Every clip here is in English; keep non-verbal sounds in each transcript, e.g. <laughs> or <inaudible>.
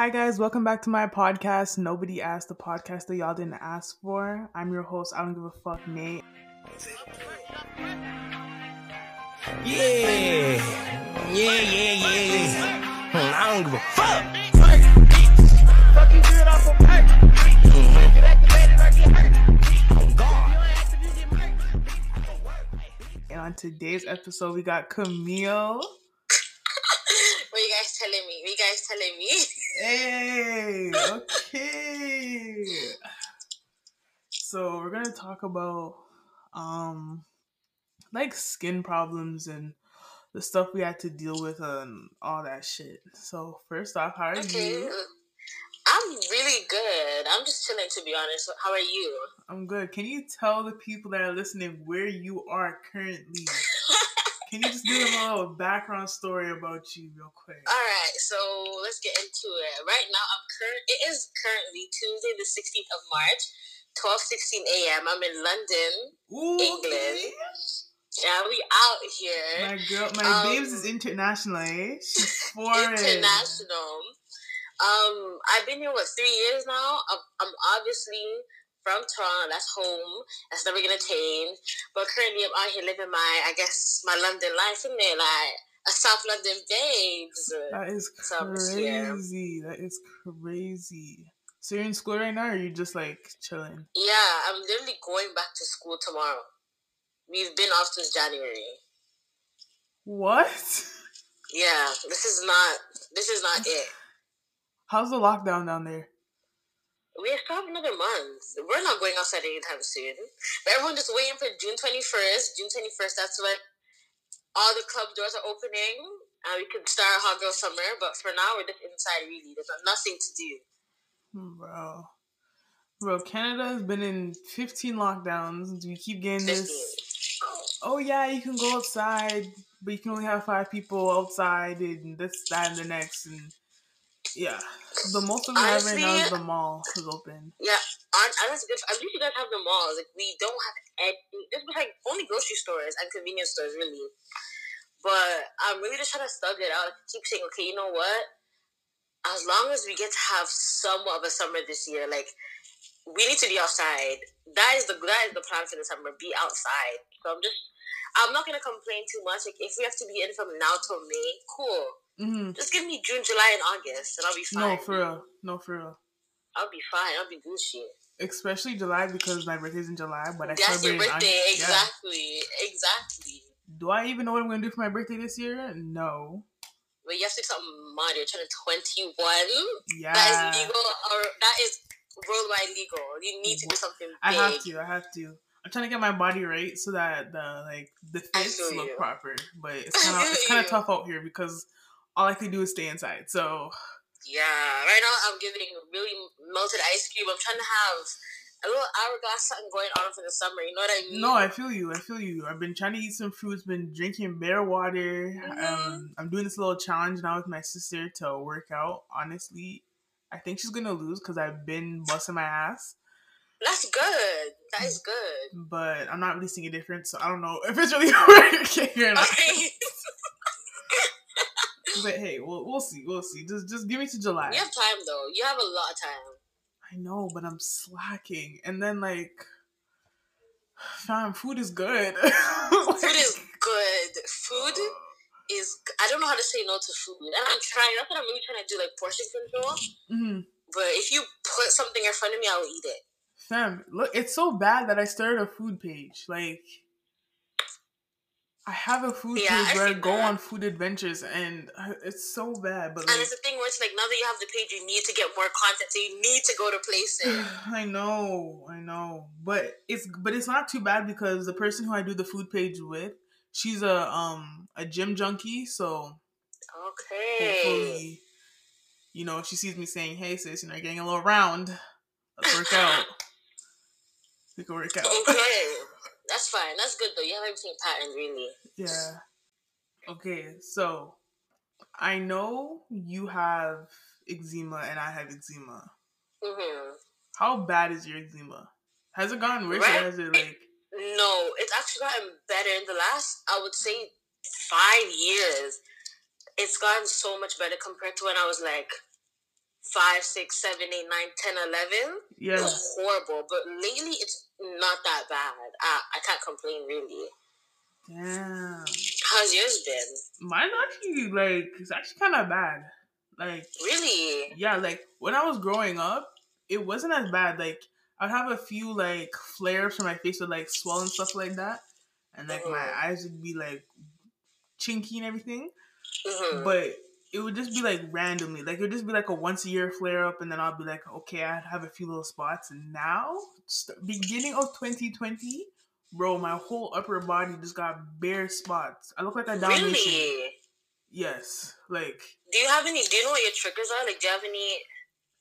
Hi, guys. Welcome back to my podcast. Nobody asked the podcast that y'all didn't ask for. I'm your host. I don't give a fuck, Nate. Yeah, yeah, yeah, yeah. I don't give a fuck. Fucking good off of And on today's episode, we got Camille. What you guys telling me? You guys telling me? Hey, <laughs> okay. So we're gonna talk about um like skin problems and the stuff we had to deal with and all that shit. So first off, how are Okay. you? I'm really good. I'm just chilling to be honest. How are you? I'm good. Can you tell the people that are listening where you are currently? Can you just give them a little background story about you real quick? Alright, so let's get into it. Right now I'm current it is currently Tuesday the sixteenth of March, twelve sixteen AM. I'm in London. Ooh, England. Yeah, we out here. My girl, my Um, babes is international, eh? She's <laughs> foreign. International. Um, I've been here what three years now. I'm, I'm obviously from Toronto. That's home. That's never gonna change. But currently, I'm out here living my, I guess, my London life in there, like a South London babes. That is So I'm just here. crazy. That is crazy. So you're in school right now, or you just like chilling? Yeah, I'm literally going back to school tomorrow. We've been off since January. What? Yeah, this is not. This is not it. How's the lockdown down there? We still have another month. We're not going outside anytime soon. But everyone just waiting for June 21st. June 21st, that's when all the club doors are opening. And we can start our hot girl summer. But for now, we're just inside, really. There's nothing to do. Bro. Bro, Canada has been in 15 lockdowns. Do we keep getting 15. this. Oh, yeah, you can go outside, but you can only have five people outside, and this, that, and the next. And yeah. The most of right now is the mall is open. Yeah, and that's good. At least you guys have the malls. Like, we don't have any. There's like only grocery stores and convenience stores, really. But um, I'm really just trying to stug it out. I keep saying, okay, you know what? As long as we get to have somewhat of a summer this year, like we need to be outside. That is the that is the plan for the summer. Be outside. So I'm just I'm not gonna complain too much. Like if we have to be in from now till May, cool. Hmm Just give me June, July, and August, and I'll be fine. No, for real. No, for real. I'll be fine. I'll be Gucci. Especially July because my birthday's in July, but I That's your celebrate in birthday, August. Yeah. exactly, exactly. Do I even know what I'm gonna do for my birthday this year? No. But you have to do something mod. You're turning 21. Yeah. That is legal, or that is worldwide legal. You need to do something big. I have to. I have to. I'm trying to get my body right so that the like the fits look you. proper. But <laughs> it's kind of it's kind of tough out here because all I can do is stay inside. So Yeah, right now I'm giving really melted ice cube. I'm trying to have a little hourglass something going on for the summer. You know what I mean? no, I feel you. I feel you. I've been trying to eat some fruits. Been drinking bare water. Mhm. Um, I'm doing this little challenge now with my sister to work out. Honestly, I think she's gonna lose because I've been busting my ass. That's good. That is good. But I'm not really seeing a difference, so I don't know if it's really <laughs> working or not. Okay. <laughs> But hey, we'll we'll see. We'll see. Just just give me to July. you have time though. You have a lot of time. I know, but I'm slacking. And then like, fam, food is good. <laughs> Food is good. Food is. I don't know how to say no to food, and I'm trying. That's what I'm really trying to do, like portion control. Mhm. But if you put something in front of me, I will eat it. Fam, look, it's so bad that I started a food page. Like, I have a food Yeah, where I go that. on food adventures, and uh, it's so bad. But And like, it's the thing where it's like now that you have the page, you need to get more content, so you need to go to places. <sighs> I know, I know, but it's but it's not too bad because the person who I do the food page with, she's a um a gym junkie, so Okay. hopefully, you know, if she sees me saying, "Hey, sis, you know, you're getting a little round. Let's work out. <laughs> We can work out." Okay. That's fine. That's good though. You have everything patterned, really. yeah. Okay, so I know you have eczema and I have eczema. hmm How bad is your eczema? Has it gotten worse Right. or has it like? No, it's actually gotten better in the last, I would say, five years. It's gotten so much better compared to when I was like five, six, seven, eight, nine, ten, eleven. It Yeah. was horrible, but lately it's not that bad. I, I can't complain really. Damn. How's yours been? Mine actually like it's actually kind of bad. Like Really? yeah, like when I was growing up, it wasn't as bad. Like I'd have a few like flares from my face would like swell and stuff like that, and like my Mhm. eyes would be like chinky and everything. hmm But it would just be like randomly, like it would just be like a once a year flare up, and then I'll be like, okay, I'd have a few little spots. And now, st- beginning of 2020, bro, my whole upper body just got bare spots. I look like a Dalmatian. Really? Yes, like Do you have any? Do you know what your triggers are? Like, do you have any?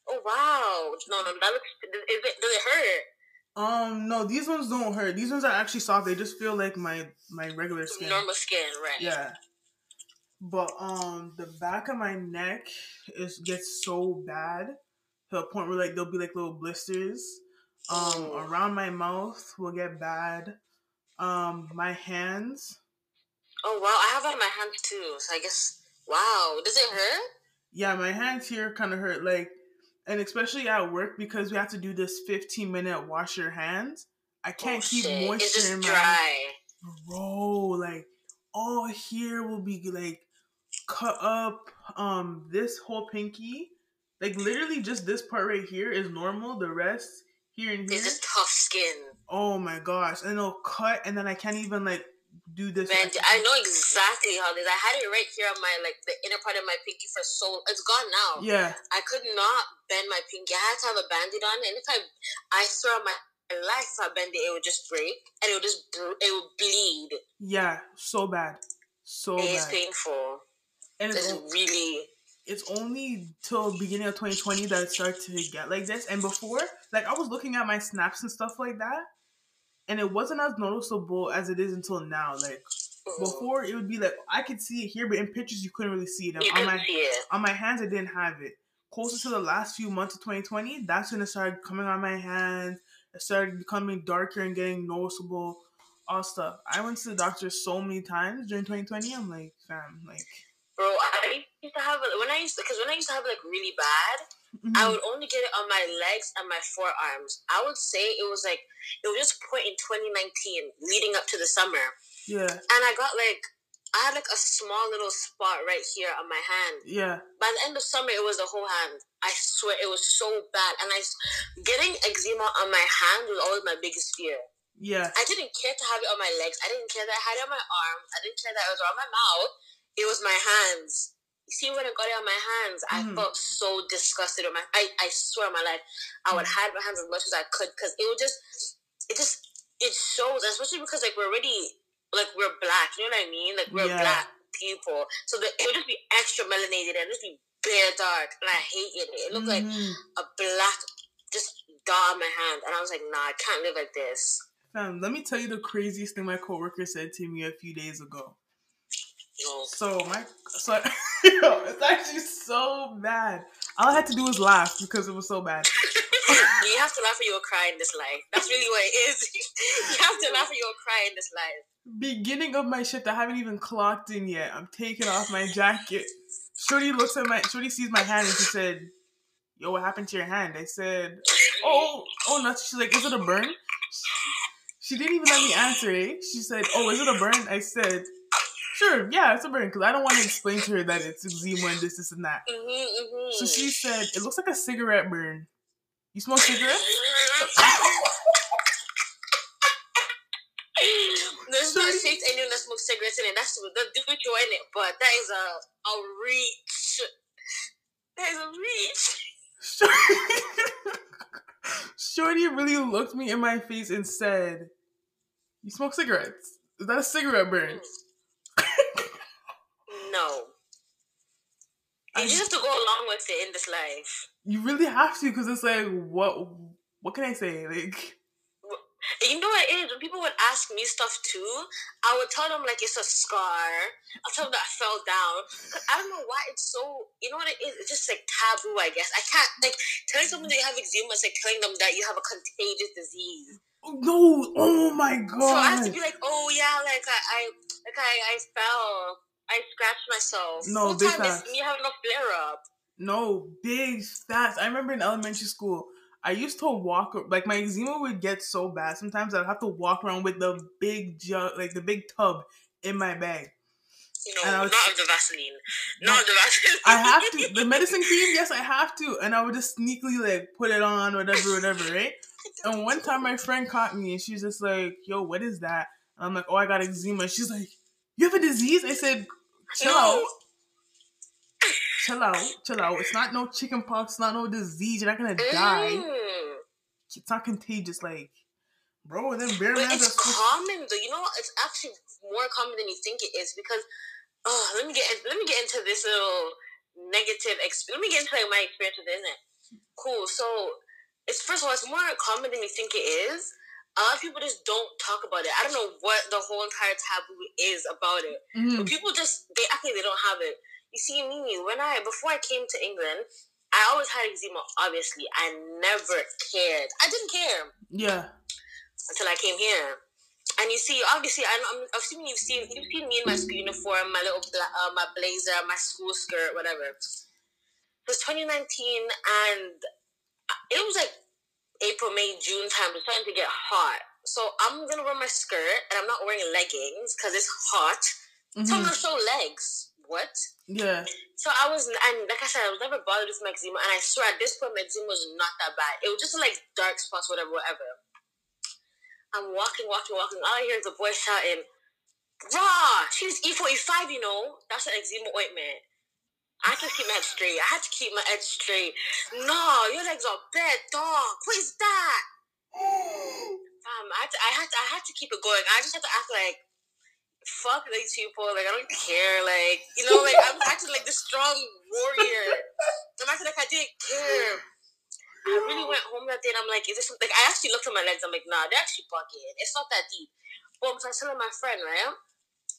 Oh wow! No, no, that looks. Is it? Does it hurt? Um, no, these ones don't hurt. These ones are actually soft. They just feel like my my regular skin. Normal skin, right? Yeah. But um, the back of my neck is gets so bad to the point where like there'll be like little blisters. Um, Mm. around my mouth will get bad. Um, my hands, Oh wow! I have that in my hands too. So I guess. Wow. Does it hurt? yeah, my hands here kind of hurt. Like, and especially at work because we have to do this fifteen minute wash your hands. I can't oh, keep shit. moisture It's just in my dry. bro like all here will be like cut up um this whole pinky like literally just this part right here is normal the rest here and here It's just tough skin. oh my gosh and it'll cut and then i can't even like do this Man, I know exactly how this. I had it right here on my like the inner part of my pinky for so. It's gone now. yeah I could not bend my pinky. I had to have a band-aid on, and if I, I swear on my life, if I bend it, it would just break, and it would just, it would bleed. yeah so bad so it is bad painful. And It's it's, really. it's only till beginning of 2020 that it started to get like this and before like i was looking at my snaps and stuff like that and it wasn't as noticeable as it is until now like mm, before it would be like I could see it here, but in pictures you couldn't really see it. And on my it. on my hands, I didn't have it. Closer to the last few months of 2020, that's when it started coming on my hands. It started becoming darker and getting noticeable. All stuff. I went to the doctor so many times during 2020. I'm like, fam, like, Bro, I used to have it when I used to, because when I used to have like really bad, I mhm, would only get it on my legs and my forearms. I would say it was like it was just point in 2019, leading up to the summer, yeah, and I got like I had like a small little spot right here on my hand. yeah, By the end of summer, it was the whole hand. I swear it was so bad, and I getting eczema on my hand was always my biggest fear. yeah, I didn't care to have it on my legs. I didn't care that I had it on my arms. I didn't care that it was on my mouth. It was my hands. You see, when I got it on my hands, I Mhm. felt so disgusted. On my, I, I swear on my life, I would hide my hands as much as I could because it would just, it just, it shows, especially because like we're already, like we're black. You know what I mean? Like we're Yeah. black people, so that it would just be extra melanated and just be bare dark, and I hated it. It looked like mhm. a black, just dot on my hand, and I was like, nah, I can't live like this. Fam, let me tell you the craziest thing my coworker said to me a few days ago. No. So my so <laughs> yo, it's actually so bad. All I had to do was laugh because it was so bad. <laughs> you have to laugh or you'll cry in this life. That's really what it is. <laughs> you have to laugh or you'll cry in this life. Beginning of my shift, I haven't even clocked in yet. I'm taking off my jacket. Shorty looks at my Shorty sees my hand and she said, "Yo, what happened to your hand?" I said, "Oh, oh, no. She's like, "Is it a burn?" She didn't even let me answer. Eh? She said, "Oh, is it a burn?" I said, "Sure, yeah, it's a burn." Because I don't want to explain to her that it's eczema and this, this, and that. Mm-hmm, mm-hmm. So she said, "It looks like a cigarette burn." You smoke cigarettes? <laughs> There's no Sorry. anyone that smokes cigarettes in it. That's the do what you in it, but that is a a reach. That is a reach. Shorty, <laughs> Shorty really looked me in my face and said, "You smoke cigarettes? Is that a cigarette burn?" No. I- You just have to go along with it in this life. You really have to, because it's like, what? What can I say? Like, you know what it is? When people would ask me stuff too, I would tell them like it's a scar. I'll tell them that I fell down. I don't know why it's so. You know what it is? It's just like taboo. I guess I can't like telling someone that you have eczema. It's like telling them that you have a contagious disease. no! Oh my god. So I have to be like, oh yeah, like I, I like I, I fell. I scratched myself. No, Full big time is facts. me having a flare up. No, big fast. I remember in elementary school, I used to walk like my eczema would get so bad. Sometimes I'd have to walk around with the big jug, like the big tub in my bag. No, not of the Vaseline. Not of the Vaseline. I have to <laughs> the medicine cream. Yes, I have to, and I would just sneakily like put it on, whatever, whatever, <laughs> right? And one time my friend caught me, and she's just like, "Yo, what is that?" And I'm like, "Oh, I got eczema." She's like, "You have a disease?" I said, "Chill No. out, chill out, chill out. It's not no chicken pox, not no disease. You're not gonna die. Mm. It's not contagious, like." Bro, and then bear But it's are common though. You know, it's actually more common than you think it is because. Oh, let me get let me get into this little negative. Exp- let me get into like my experience with it. Isn't it? Cool. So it's first of all, it's more common than you think it is. A lot of people just don't talk about it. I don't know what the whole entire taboo is about it. Mhm. But people just they act like they don't have it. You see me when I before I came to England, I always had eczema. Obviously, I never cared. I didn't care Yeah, until I came here. And you see, obviously, I'm, I'm assuming you've seen you've seen me in my school uniform, my little bla- uh, my blazer, my school skirt, whatever. It was 2019, and it was like April, May, June time. It's starting to get hot, so I'm gonna wear my skirt, and I'm not wearing leggings because it's hot. So I'm gonna mm-hmm. show legs. What? yeah. So I was, and like I said, I was never bothered with my eczema, and I swear at this point, my eczema was not that bad. It was just like dark spots, whatever, whatever. I'm walking, walking, walking. All I hear is a boy shouting, "Raw! She's E45, you know. That's an eczema ointment." I had to keep my head straight. I had to keep my head straight. No, your legs are bad, dog. What is that? Fam, I had to, I had to, I had to keep it going. I just had to act like, fuck these people. Like I don't care. Like you know, like I'm acting like the strong warrior. I'm acting like I didn't care. I really went home that day and I'm like, is this? Like I actually looked at my legs. I'm like, nah, they're actually bugging. It's not that deep. Boom. So I was telling my friend, right?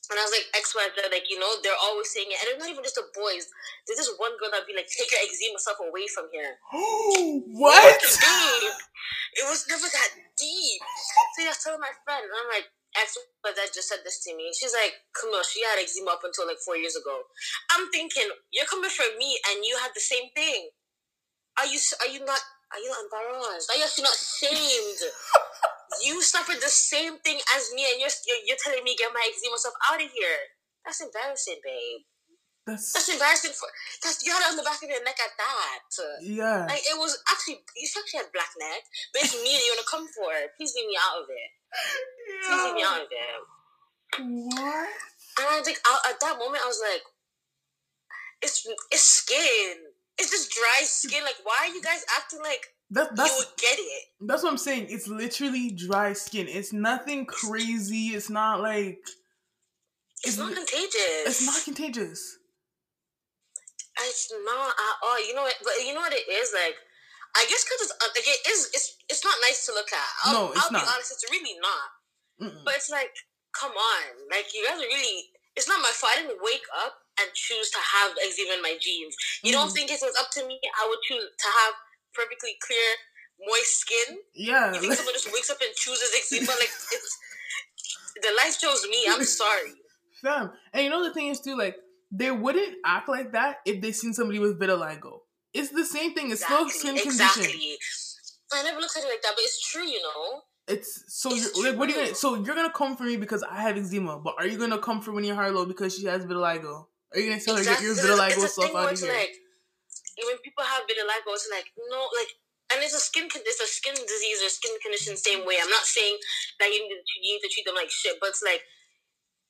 And I was like, X, Y, Z, like, you know, they're always saying it. And it's not even just the boys. There's this one girl that'd be like, take your eczema stuff away from here. <gasps> what? Dude, it was never that deep. So I was telling my friend, and I'm like, X, but that just said this to me. She's like, Camille, she had eczema up until like four years ago. I'm thinking, you're coming from me and you had the same thing. Are you are you not are you not embarrassed? Are you actually not ashamed? <laughs> you suffered the same thing as me and you're, you're you're telling me get my eczema stuff out of here. That's embarrassing, babe. That's That's embarrassing for that's you had it on the back of your neck at that. yeah. Like it was actually you actually had black neck, but it's me that you wanna come for. Please leave me out of it. Please leave me out of it. What? And I think I, at that moment I was like, it's it's skin. It's just dry skin. Like why are you guys acting like That you that's would get it? that's what I'm saying. It's literally dry skin. It's nothing crazy. It's not like It's not contagious. It's not contagious. It's not at all. You know what? But you know what it is like. I guess because it's uh, like it is. It's it's not nice to look at. I'll, No, it's I'll not. be honest. It's really not. Mm-mm. But it's like, come on. Like you guys are really. It's not my fault. I didn't wake up and choose to have eczema in my genes. You don't Mhm. think if it was up to me, I would choose to have perfectly clear, moist skin? Yeah. You think someone just wakes up and chooses eczema? Like <laughs> it's the life chose me. I'm sorry. Fam. And you know the thing is too, like, they wouldn't act like that if they seen somebody with vitiligo. It's the same thing. It's still skin exactly. condition. I never looked at it like that, but it's true, you know. It's so It's you're like what are you gonna so you're gonna come for me because I have eczema, but are you gonna come for Winnie Harlow because she has vitiligo? Are you gonna tell her get your Exactly. Vitiligo it's a stuff out of here? Like, when people have vitiligo, it's like no, like, and it's a skin, it's a skin disease or skin condition, same way. I'm not saying that you need to, you need to treat them like shit, but it's like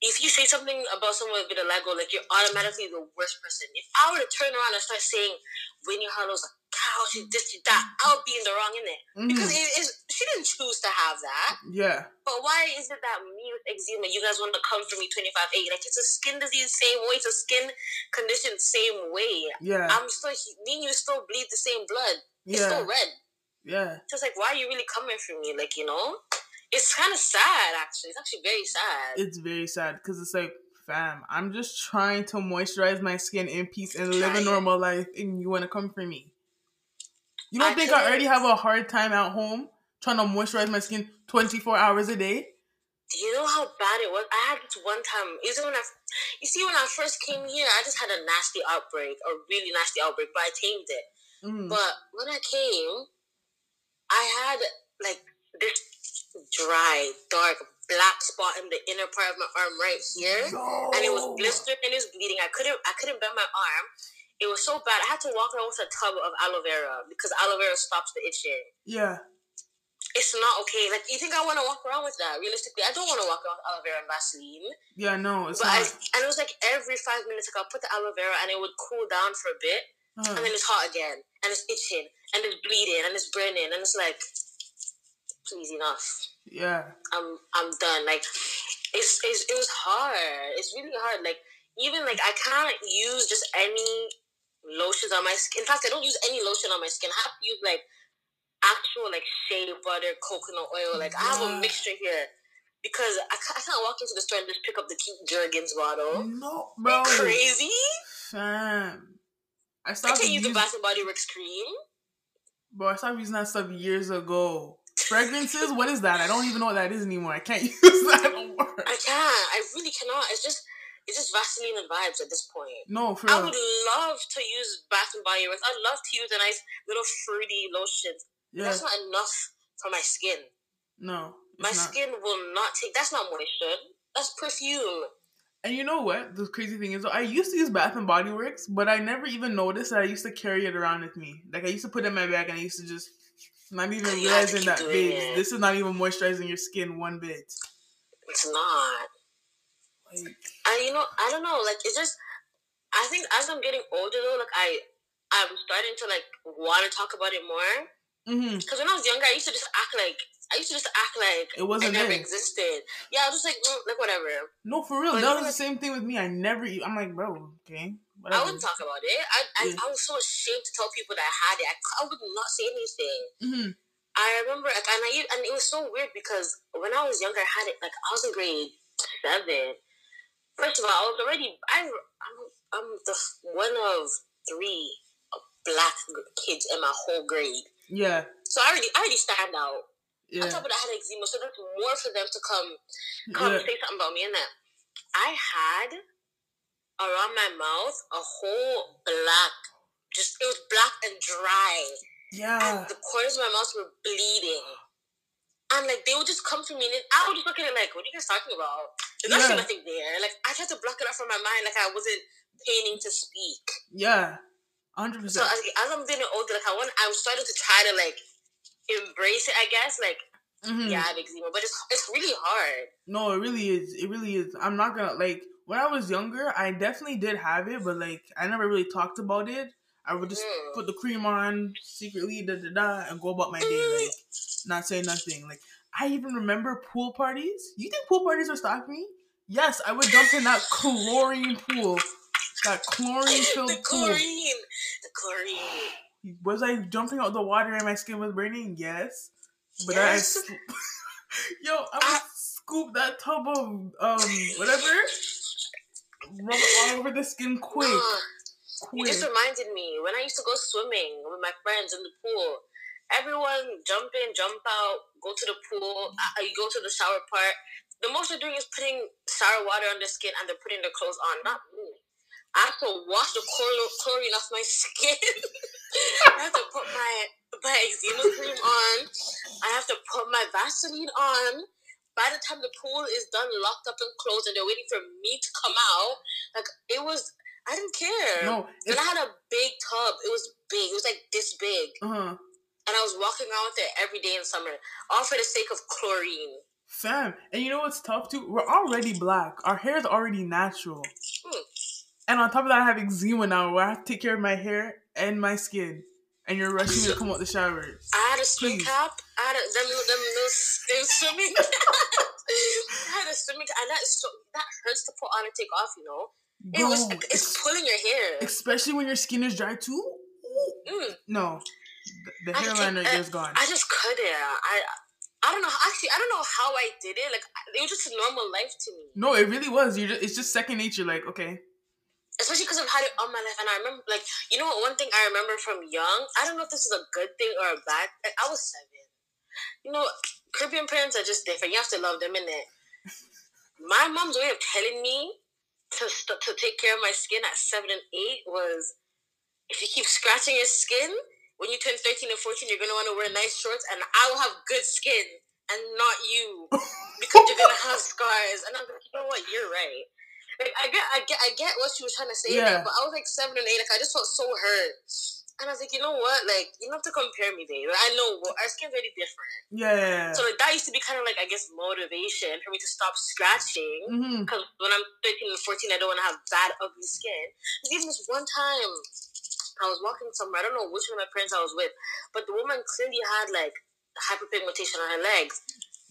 if you say something about someone with vitiligo, like you're automatically the worst person. If I were to turn around and start saying Winnie Harlow's a cow, she's this, she's that, I would be in the wrong in it Mhm. because it is she didn't choose to have that. Yeah. But why is it that me with eczema, you guys want to come for me 25 8? Like, it's a skin disease, same way. It's a skin condition, same way. Yeah. I'm still, me and you still bleed the same blood. Yeah. It's still red. Yeah. Just like, why are you really coming for me? Like, you know? It's kind of sad, actually. It's actually very sad. It's very sad because it's like, fam, I'm just trying to moisturize my skin in peace and live a normal life, and you want to come for me. You don't I think I already have a hard time at home trying to moisturize my skin 24 hours a day? Do you know how bad it was? I had this one time. It when I, you see, when I first came here, I just had a nasty outbreak, a really nasty outbreak, but I tamed it. Mm. But when I came, I had like this dry, dark, black spot in the inner part of my arm right here, and it was blistering and it was bleeding. I couldn't, I couldn't bend my arm. It was so bad. I had to walk around with a tub of aloe vera because aloe vera stops the itching. Yeah. It's not okay. Like you think I want to walk around with that? Realistically, I don't want to walk around with aloe vera and Vaseline. Yeah, no, it's But I, not. and it was like every five minutes, like I'll put the aloe vera and it would cool down for a bit, Uh, and then it's hot again, and it's itching, and it's bleeding, and it's burning, and it's like, please enough. yeah. I'm I'm done. Like it's, it's it was hard. It's really hard. Like even like I can't use just any lotions on my skin. In fact, I don't use any lotion on my skin. I have to use like actual like shea butter, coconut oil. Like I have a mixture here. Because I can't, I can't walk into the store and just pick up the cute Jergens bottle. No, bro. Crazy! Fam. I I stopped can't use the Bath and Body Works cream. bro. I stopped using that stuff years ago. Fragrances? what is that? I don't even know what that is anymore. I can't <laughs> use that. I can't. I really cannot. It's just it's just Vaseline and vibes at this point. No, for I real. would love to use Bath and Body Works. I'd love to use a nice little fruity lotion. Yeah. That's not enough for my skin. No. My not. skin will not take. That's not moisture. That's perfume. And you know what? The crazy thing is, I used to use Bath and Body Works, but I never even noticed that I used to carry it around with me. Like I used to put it in my bag, and I used to just not even You have to realizing that, babes, this is not even moisturizing your skin one bit. It's not. Like, And you know, I don't know. Like it's just. I think as I'm getting older though, like I, I'm starting to like want to talk about it more. Because when I was younger, I used to just act like I used to just act like it wasn't it never there. existed. Yeah, I was just like, mm, like whatever. No, for real. But that was the same thing with me. I never. I'm like, bro, okay, I wouldn't talk about it. I, I, Yeah. I was so ashamed to tell people that I had it. I, I would not say anything. hmm I remember, like, and I and it was so weird because when I was younger, I had it like I was in grade seven. First of all, I was already I I'm, I'm the one of three black kids in my whole grade, Yeah, so I already I already stand out. Yeah. On top of that, I had eczema, so that's more for them to come come yeah. say something about me. And that I had around my mouth a whole black, just it was black and dry yeah. and the corners of my mouth were bleeding. And like they would just come to me and I would just look at it like, what are you guys talking about? There's actually Yeah. nothing there. Like I tried to block it out from my mind, like I wasn't paining to speak. Yeah, hundred So percent. as, as I'm getting older, like I want, I'm starting to try to like embrace it. I guess like Mm-hmm. yeah, I have eczema, but it's it's really hard. No, it really is. It really is. I'm not gonna like when I was younger, I definitely did have it, but like I never really talked about it. I would just Mm. put the cream on secretly, da da da, and go about my day, like not say nothing. Like I even remember pool parties. You think pool parties would stop me? Yes, I would jump in that chlorine pool, that chlorine <laughs> filled the pool. chlorine, the chlorine. Was I jumping out the water and my skin was burning? Yes. But Yes. I, <laughs> yo, I would scoop that tub of um whatever, rub it all over the skin quick. You just reminded me when I used to go swimming with my friends in the pool. Everyone jump in, jump out, go to the pool. Uh, you go to the shower part. The most they're doing is putting shower water on their skin and they're putting their clothes on. Not me. I have to wash the chlor- chlorine off my <laughs> skin. I have to put my my eczema cream on. I have to put my Vaseline on. By the time the pool is done, locked up and closed, and they're waiting for me to come out, like it was. I didn't care. No, And I had a big tub. It was big. It was like this big. Uh-huh. And I was walking around with it every day in summer, all for the sake of chlorine. fam. And you know what's tough too? We're already black. Our hair is already natural. Hmm. And on top of that, I have eczema now, where I have to take care of my hair and my skin. And you're rushing me to <laughs> come out the shower. I had a swim Please. cap. I had a, them, them, those, them swimming <laughs> <laughs> I had a swimming cap. And that, so, that hurts to put on and take off, you know? It was, it's pulling your hair. especially when your skin is dry too. Mm. No, the, the I hairline think- right there is gone. I just couldn't. I, I don't know. Actually, I don't know how I did it. Like, it was just a normal life to me. No, it really was. You just, it's just second nature. Like, okay, especially because I've had it all my life. And I remember, like, you know what? One thing I remember from young, I don't know if this is a good thing or a bad. Like, I was seven. You know, Caribbean parents are just different. You have to love them in it. <laughs> my mom's way of telling me to st- to take care of my skin at seven and eight was if you keep scratching your skin when you turn 13 and 14 you're gonna want to wear nice shorts and i will have good skin and not you because you're gonna have scars. And i'm like you know what? You're right. Like i get i get i get what she was trying to say Yeah. there, but i was like seven and eight like i just felt so hurt and i was like you know what like you don't have to compare me babe i know well, our skin's really different Yeah. so like that used to be kind of like i guess motivation for me to stop scratching mm-hmm. because when I'm 13 and 14, I don't want to have bad, ugly skin. Even this one time, I was walking somewhere. I don't know which one of my parents I was with, but the woman clearly had like hyperpigmentation on her legs.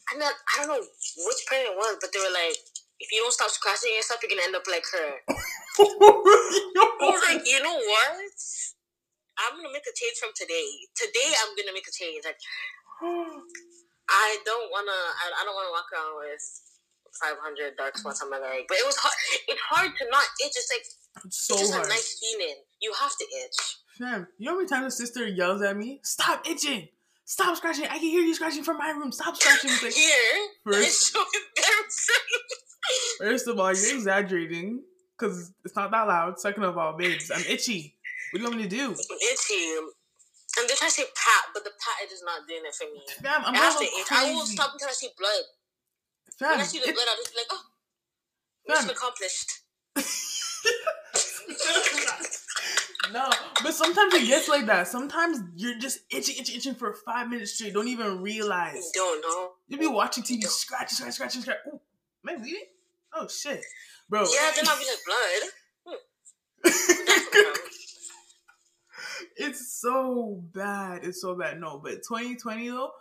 And then I don't know which parent it was, but they were like, if you don't stop scratching yourself, you're gonna end up like her. <laughs> Oh I was like, you know what? I'm gonna make a change from today. Today, I'm gonna make a change. Like, <sighs> I don't wanna. I, I don't wanna walk around with 500 dark spots on my leg. But it was hard. It's hard to not itch. It's like It's so it's just hard. a nice feeling. You have to itch. Fam, you know how many times a sister yells at me, "Stop itching! Stop scratching! I can hear you scratching from my room. Stop scratching!" It's <laughs> like, Here, First- it's so embarrassing. first of all, you're exaggerating because it's not that loud. Second of all, babes, I'm itchy. What do you want me to do? I'm itchy. And they try to say pat, but the pat is not doing it for me. Fam, I'm not itch. I won't stop until I see blood. Fam, when I see the it- blood, I'll just be like, oh, Fam. mission accomplished. <laughs> no, but sometimes it gets like that. Sometimes you're just itching, itching, itching for five minutes straight. Don't even realize. You don't know. You'll be watching TV, scratching, scratching, scratching, scratching. Ooh, am I bleeding? Oh shit, bro. Yeah, then I'll be like, blood. Hmm. <laughs> That's what I'm- it's so bad. It's so bad. No, but 2020 though,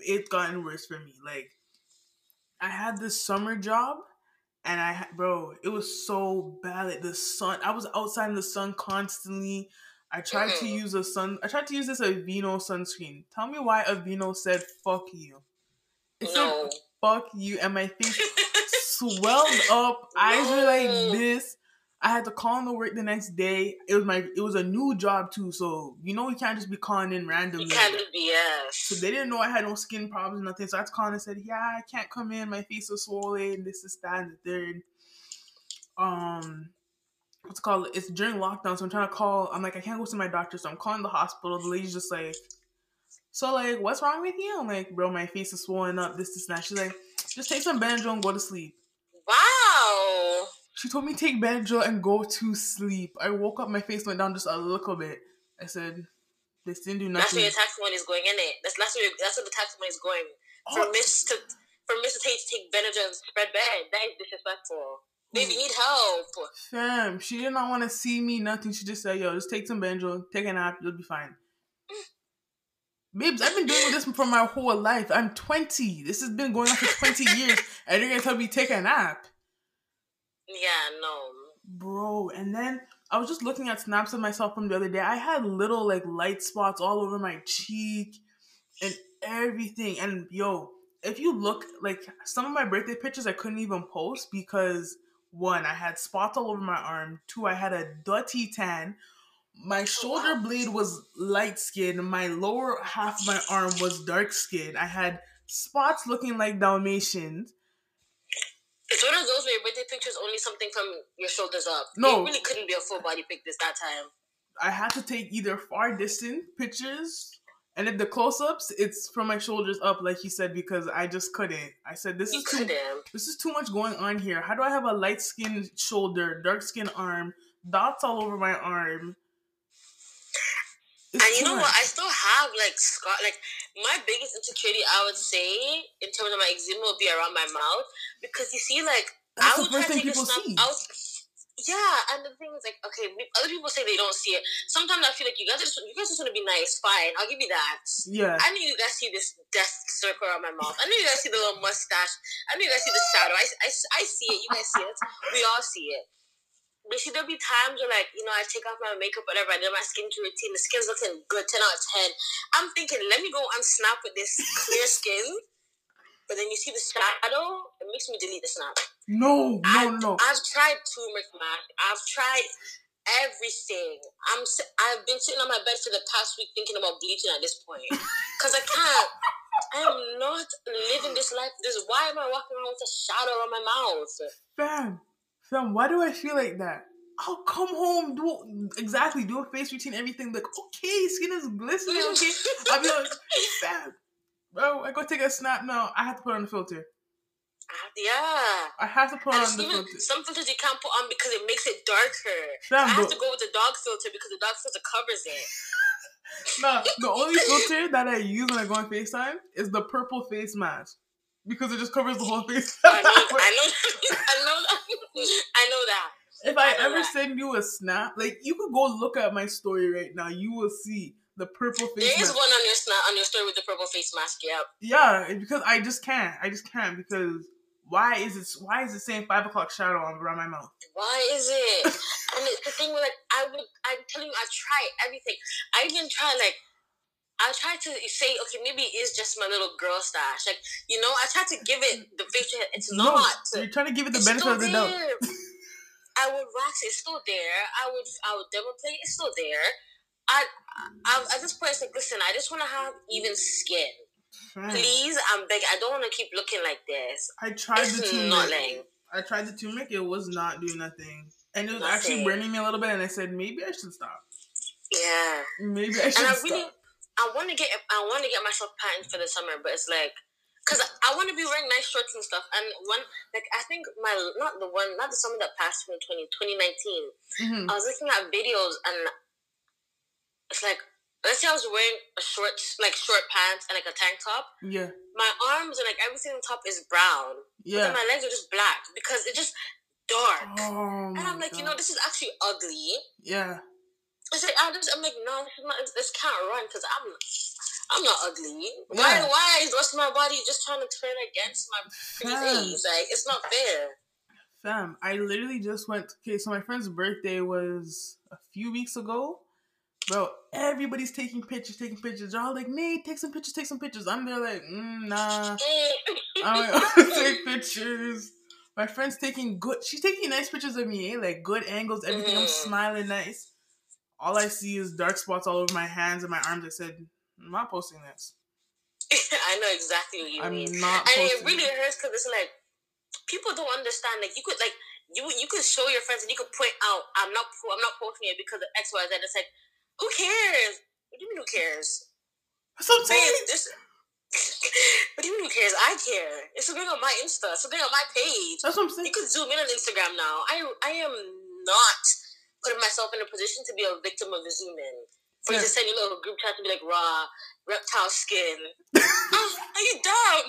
it's gotten worse for me. Like, I had this summer job, and I, bro, it was so bad. Like the sun, I was outside in the sun constantly. I tried to Mhm. use a sun. I tried to use this Aveeno sunscreen. Tell me why Aveeno said "fuck you." It no. said "fuck you," and my face <laughs> swelled up. Eyes were like this. I had to call in to work the next day. It was my it was a new job too, so you know we can't just be calling in randomly. You can't BS. So they didn't know I had no skin problems, nothing. So I had to call and said, "Yeah, I can't come in. My face is swollen. This is that and the third. Um, what's it called? It's during lockdown, so I'm trying to call. I'm like, I can't go see my doctor, so I'm calling the hospital. The lady's just like, "So like, what's wrong with you?" I'm like, "Bro, my face is swollen up. This, this, and that." She's like, "Just take some Benadryl and go to sleep." Wow. She told me take Benadryl and go to sleep. I woke up, my face went down just a little bit. I said, "This didn't do nothing." That's where your tax money is going in it. That's that's where that's where the tax money is going. For Oh, Miss to for Miss to take take Benadryl and spread bed. That is disrespectful. Baby mm. need help. Fam, she did not want to see me, nothing. She just said, yo, just take some Benadryl, take a nap, you'll be fine. Mm. Babes, I've been doing this for my whole life. I'm 20. This has been going on for 20 years. <laughs> And you're going to tell me take a nap? Yeah, no. Bro, and then I was just looking at snaps of myself from the other day. I had little, like, light spots all over my cheek and everything. And yo, if you look, like, some of my birthday pictures I couldn't even post because one, I had spots all over my arm. Two, I had a dirty tan. My oh, shoulder blade was light skin. My lower half of my arm was dark skin. I had spots looking like Dalmatians. It's one of those where your birthday picture is only something from your shoulders up. No. It really couldn't be a full body pic this that time. I had to take either far distant pictures, and if the close ups, it's from my shoulders up, like he said, because I just couldn't. I said this You is too couldn't. this is too much going on here. How do I have a light skinned shoulder, dark skin arm, dots all over my arm? It's And you know much. what? I still have like scar. Like my biggest insecurity, I would say, in terms of my eczema, would be around my mouth because you see, like That's I would try to take a snap. see. I was, yeah, and the thing is, like, okay, other people say they don't see it. Sometimes I feel like you guys just you guys just want to be nice. Fine, I'll give you that. Yeah. I know you guys see this death circle around my mouth. I know you guys see the little mustache. I know you guys see the shadow. I, I, I see it. You guys see it. We all see it. But see, there'll be times where, like, you know, I take off my makeup, whatever. I do my skincare routine. The skin's looking good, 10 out of 10. I'm thinking, let me go and snap with this clear <laughs> skin. But then you see the shadow, it makes me delete the snap. No, no, I've, no. I've tried turmeric mask. I've tried everything. I'm, I've been sitting on my bed for the past week thinking about bleaching at this point <laughs> because I can't. I am not living this life. This why am I walking around with a shadow on my mouth? Fam, fam, why do I feel like that? I'll come home, do exactly, do a face routine, everything. Like, okay, skin is glistening. Okay, <laughs> I'll be like, fam, bro, I go take a snap now. I have to put on the filter. Ah, yeah. I have to put And on the even filter. some filters you can't put on because it makes it darker. Fam, I have but- to go with the dog filter because the dog filter covers it. <laughs> Nah, the only <laughs> filter that I use when I go on FaceTime is the purple face mask because it just covers the whole face. I <laughs> know, I know, I know that. I know that. if I I ever that. send you a snap, like you could go look at my story right now, you will see the purple face There is mask. one on your snap on your story with the purple face mask. Yeah. Yeah, because I just can't. I just can't because why is it? Why is it saying five o'clock shadow around my mouth? Why is it? <laughs> and the, the thing with like I would I'm telling you I try everything. I even try like I try to say okay maybe it is just my little girl stash like you know I try to give it the hair. It's No, not. you're trying to give it the It's benefit of the doubt. I would wax it. It's still there. I would I would double plate. It's still there. I, I at this point it's like listen. I just want to have even skin. Please, I'm begging. I don't want to keep looking like this. I tried the It's turmeric. I tried the turmeric. It was not doing nothing, and it was Nothing. actually burning me a little bit. And I said maybe I should stop. Yeah. Maybe I should and I stop. really, I want to get, I want to get myself patterned for the summer, but it's like, cause I want to be wearing nice shorts and stuff. And one, like, I think my, not the one, not the summer that passed 2020, 2019. Mhm. I was looking at videos and it's like, let's say I was wearing a short, like short pants and like a tank top. Yeah, My arms and like everything on top is brown. yeah. My legs are just black because it's just dark. Oh and I'm like, you know, this is actually ugly. yeah. It's like I just, I'm like, no, this, not, this can't run because I'm, I'm not ugly. Why, Yeah. why is the rest of my body just trying to turn against my pretty face? Like, it's not fair. fam, I literally just went. Okay, so my friend's birthday was a few weeks ago. Bro, everybody's taking pictures, taking pictures. They're all like, Nate, take some pictures, take some pictures. I'm there like, mm, nah. <laughs> I'm like, <laughs> take pictures. My friend's taking good. She's taking nice pictures of me, eh? like good angles, everything. I'm Mhm. smiling nice. All I see is dark spots all over my hands and my arms. I said, I'm not posting this. <laughs> I know exactly what you mean. I'm mean. not And it really hurts because it's like people don't understand. Like you could like you you could show your friends and you could point out I'm not I'm not posting it because of X Y Z. It's like who cares? What do you mean who cares? That's what I'm saying. <laughs> what do you mean who cares? I care. It's something on my Insta. It's something on my page. That's what I'm saying. You could zoom in on Instagram now. I I am not putting myself in a position to be a victim of a zoom in. For you Yeah. to send your little group chat to be like raw reptile skin. <laughs> Ah, are you dumb?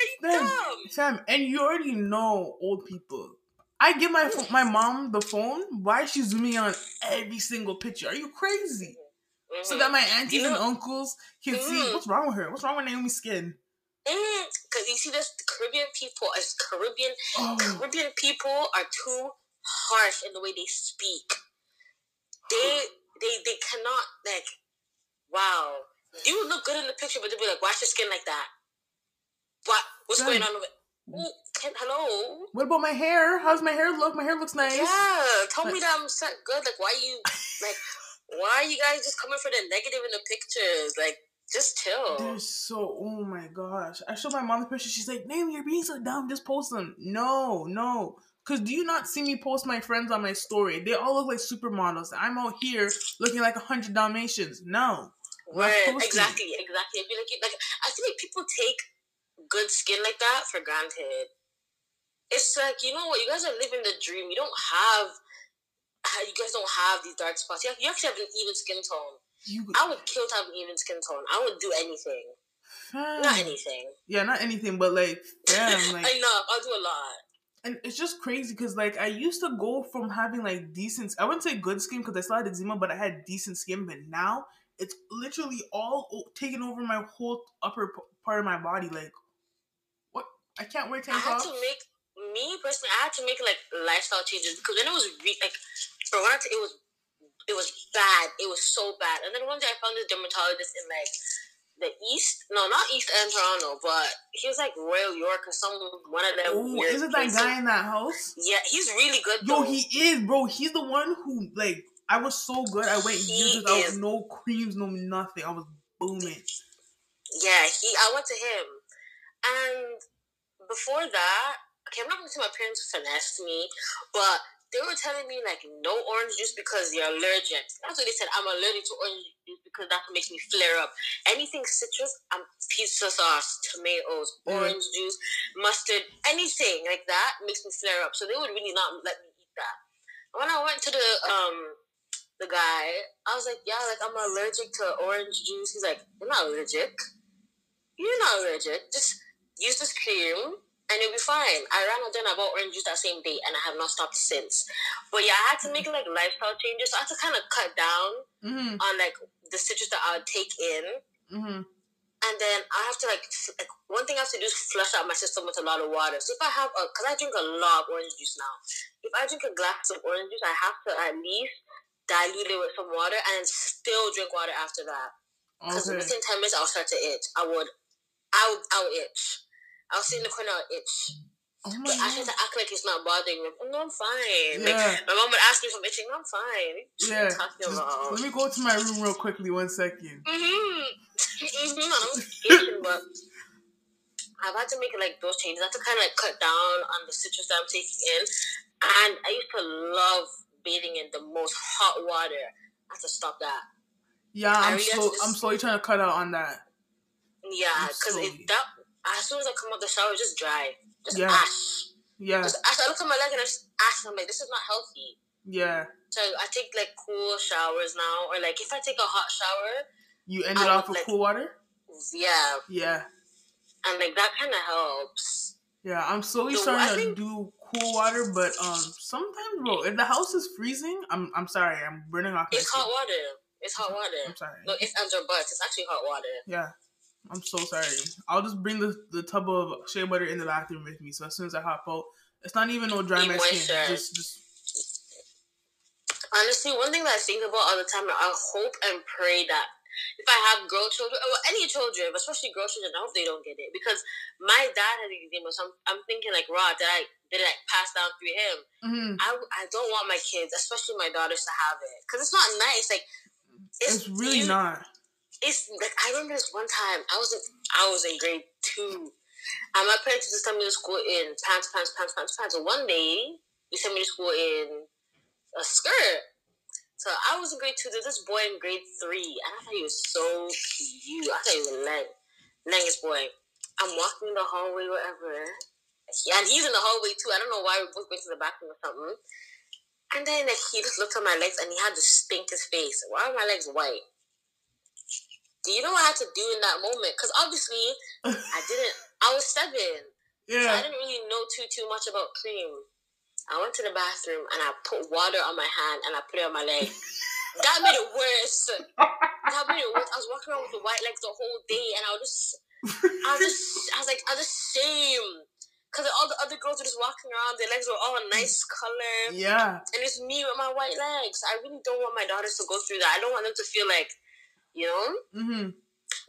Are you Fam, dumb? Sam, and you already know old people. I give my my mom the phone. Why is she zooming on every single picture? Are you crazy? So Mhm. that my aunties You know- and uncles can see Mhm. what's wrong with her. What's wrong with Naomi's skin? Because you see, this Caribbean people, as Caribbean Oh, Caribbean people are too harsh in the way they speak. They they they cannot like. Wow, you look good in the picture, but they'll be like, "Why's your skin like that? What? What's Damn. going on?" With Ooh, can, hello. what about my hair? How's my hair look? My hair looks nice. Yeah, tell me that I'm so good. Like, why you like? Why are you guys just coming for the negative in the pictures? Like, just chill. They're so. Oh my gosh! I showed my mom the picture. She's like, "Name, you're being so dumb. Just post them." No, no. Cause do you not see me post my friends on my story? They all look like supermodels. I'm out here looking like a hundred Dalmatians. No. Word, exactly, exactly. It'd be like, like I feel like people take good skin like that for granted. It's like you know what, you guys are living the dream. You don't have, you guys don't have these dark spots. You, have, you actually have an even skin tone. You. I would kill to have an even skin tone. I would do anything, not <sighs> anything. Yeah, not anything, but like, damn, <laughs> like, Enough. I'll do a lot. And it's just crazy because like I used to go from having like decent, I wouldn't say good skin because I still had eczema, but I had decent skin. But now it's literally all o- taking over my whole upper p- part of my body. Like, what? I can't wear I tank had tops. to make me personally. I had to make like lifestyle changes because then it was re- like for one, it was it was bad. It was so bad. And then one day I found this dermatologist in like the east. No, not east End Toronto, but he was like Royal York or some one of them. Oh, weird is it that guy in that house? Yeah, he's really good. Yo, though. he is, bro. He's the one who like I was so good. I went He years without no creams, no nothing. I was booming. Yeah, he. I went to him, and before that, okay, I'm not gonna say my parents finessed me, but they were telling me like no orange juice because you're allergic. That's what they said. I'm allergic to orange juice because that's what makes me flare up. Anything citrus, I'm pizza sauce, tomatoes, Mm. orange juice, mustard, anything like that makes me flare up. So they would really not let me eat that. When I went to the um the guy, I was like, yeah, like I'm allergic to orange juice. He's like, you're not allergic. You're not allergic. Just use this cream and you'll be fine. I ran out and I bought orange juice that same day and I have not stopped since. But yeah, I had to make like lifestyle changes. So I had to kind of cut down Mm-hmm. on like the citrus that I would take in. Mm-hmm. And then I have to like, like one thing I have to do is flush out my system with a lot of water. So if I have a, cause I drink a lot of orange juice now. If I drink a glass of orange juice, I have to at least dilute it with some water and still drink water after that. Because Okay. within ten minutes I'll start to itch. I would, I would, I would itch. I'll sit in the corner, I'll itch. Oh my But I had god. to act like it's not bothering me. Oh, no, I'm fine. Like, my mom would ask me if I'm itching. No, I'm fine. Yeah. talking Just, about? let me go to my room real quickly. One second. Mm-hmm. <laughs> mm-hmm. I'm itching, but I've had to make like those changes. I had to kind of like cut down on the citrus that I'm taking in, and I used to love bathing in the most hot water. I had to stop that. Yeah, I I'm really have just- I'm slowly trying to cut out on that. Yeah, because that as soon as I come out of the shower, it's just dry, just Yeah. ash, Yeah, just ash. I look at my leg and I just ash. And I'm like, this is not healthy. yeah. So I take like cool showers now, or like if I take a hot shower, You ended I off with like- cool water. yeah, Yeah, and like that kind of helps. yeah. I'm slowly So, starting I to think- do cool water, but um, sometimes, bro, if the house is freezing, I'm I'm sorry, I'm burning off. It's hot skin. water. It's hot water. I'm sorry. No it's under or buts. It's actually hot water. Yeah. I'm so sorry. I'll just bring the, the tub of shea butter in the bathroom with me. So as soon as I hop out, it's not even no dry my skin. Just, just Honestly, one thing that I think about all the time, I hope and pray that if I have girl children, or any children, but especially girl children, I hope they don't get it because my dad has eczema. So I'm, I'm thinking like, Rod, did I did it like pass down through him? mhm. I, I don't want my kids, especially my daughters, to have it because it's not nice. Like it's, really you- not. It's like I remember this one time I was in I was in grade two, and my parents used to send me to school in pants, pants, pants, pants, pants. So one day they sent me to school in a skirt. So I was in grade two. There's this boy in grade three, and I thought he was so cute. I thought he was a leg, longest boy. I'm walking the hallway, whatever, and he's in the hallway too. I don't know why we both went to the bathroom or something. And then like, he just looked at my legs, and he had to stink his face. Why are my legs white? Do you know what I had to do in that moment? Because obviously I <laughs> didn't. I was seven. So I didn't really know too too much about cream. I went to the bathroom and I put water on my hand and I put it on my leg. that made it worse. That made it worse. I was walking around with the white legs the whole day and I was just, I was just, I was like, I was just shame. Because all the other girls were just walking around, their legs were all a nice color. Yeah. And it's me with my white legs. I really don't want my daughters to go through that. I don't want them to feel like, you know, Mm-hmm.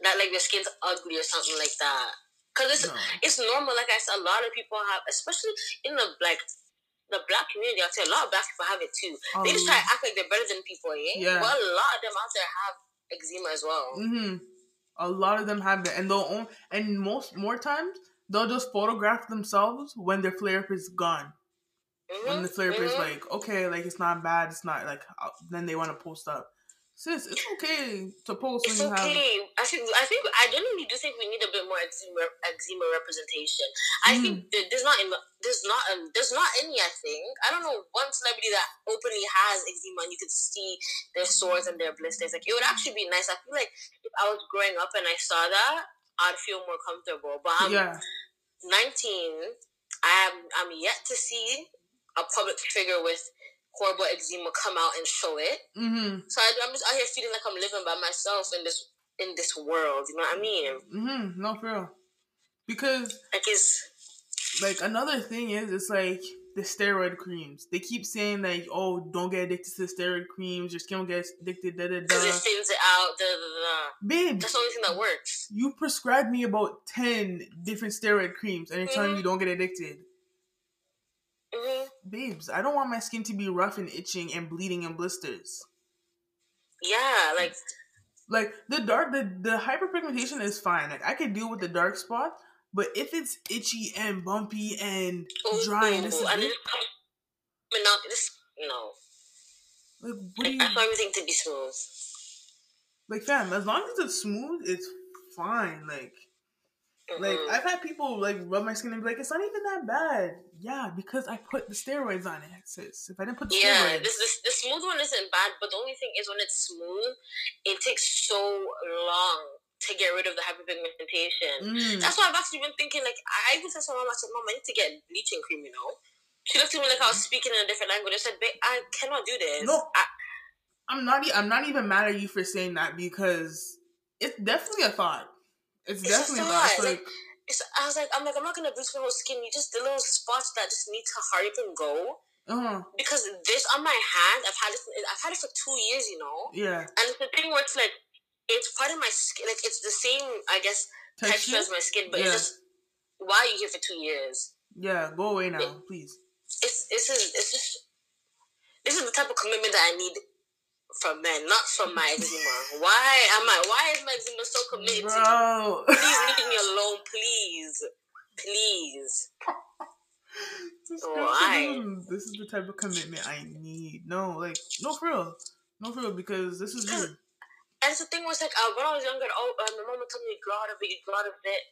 that like their skin's ugly or something like that. Because it's No. it's normal. Like I said, a lot of people have, especially in the like the black community. I'll say a lot of black people have it too. They just try to act like they're better than people, yeah. Um, Yeah. But a lot of them out there have eczema as well. Mm-hmm. A lot of them have it, and they'll own, and most more times they'll just photograph themselves when their flare up is gone. When Mhm, the flare up is mhm. like, okay, like it's not bad, it's not like, uh, then they want to post up. Sis, it's okay to post It's when you have. okay. I think I think I genuinely do think we need a bit more eczema, eczema representation. I Mm. think there's not in- there's not um, there's not any. I think I don't know one celebrity that openly has eczema and you could see their sores and their blisters. Like it would actually be nice. I feel like if I was growing up and I saw that, I'd feel more comfortable. But I'm yeah, 19. I'm I'm yet to see a public figure with horrible eczema come out and show it. mm-hmm, So I, I'm just out here feeling like I'm living by myself in this in this world. You know what I mean? mm-hmm. No, for real. Because Like it's like another thing is, it's like the steroid creams. They keep saying like, oh, don't get addicted to the steroid creams. Your skin will get addicted. Da da da. because it thins it out. Da, da, da. Babe, That's the only thing that works. you prescribed me about ten different steroid creams, and you're telling me Mhm. don't get addicted. Hmm Babes, I don't want my skin to be rough and itching and bleeding and blisters. Yeah, like Like the dark, the the hyperpigmentation is fine. Like I could deal with the dark spot, but if it's itchy and bumpy and Oh, dry and this oh, is it, but not this. No, like what do you I want everything to be smooth. like, fam? As long as it's smooth, it's fine. Like. Like Mhm. I've had people like rub my skin and be like, "It's not even that bad." Yeah, because I put the steroids on it, sis. If I didn't put the Yeah, steroids, this, this the smooth one isn't bad, but the only thing is when it's smooth, it takes so long to get rid of the hyperpigmentation. Mm. That's why I've actually been thinking. Like I even said to my mom, I said, "Mom, I need to get bleaching cream." You know, she looked at me like I was speaking in a different language. I said, "Babe, I cannot do this." No. I, I'm not. e- I'm not even mad at you for saying that because it's definitely a thought. It's, It's a definitely. It's like, it's, I was like, I'm like, I'm not gonna bleach my whole skin. You just the little spots that just need to hurry up and go. uh, Because this on my hand, I've had it. I've had it for two years. You know. yeah, And it's the thing where it's like, it's part of my skin. Like, it's the same, I guess, texture, texture. as my skin, but Yeah. it's just, why are you here for two years? Yeah, go away now, please. It's, this is, it's just, this is the type of commitment that I need from men, not from my eczema. why am I, why is my eczema so committed to? Bro, Please leave me <laughs> alone, please. Please. This Oh, I- said, this is the type of commitment I need. No, like, no, for real, no, for real, because this is rude. And the thing was like, uh, when I was younger, oh, uh, my mom would tell me, grow out of it, grow out of it.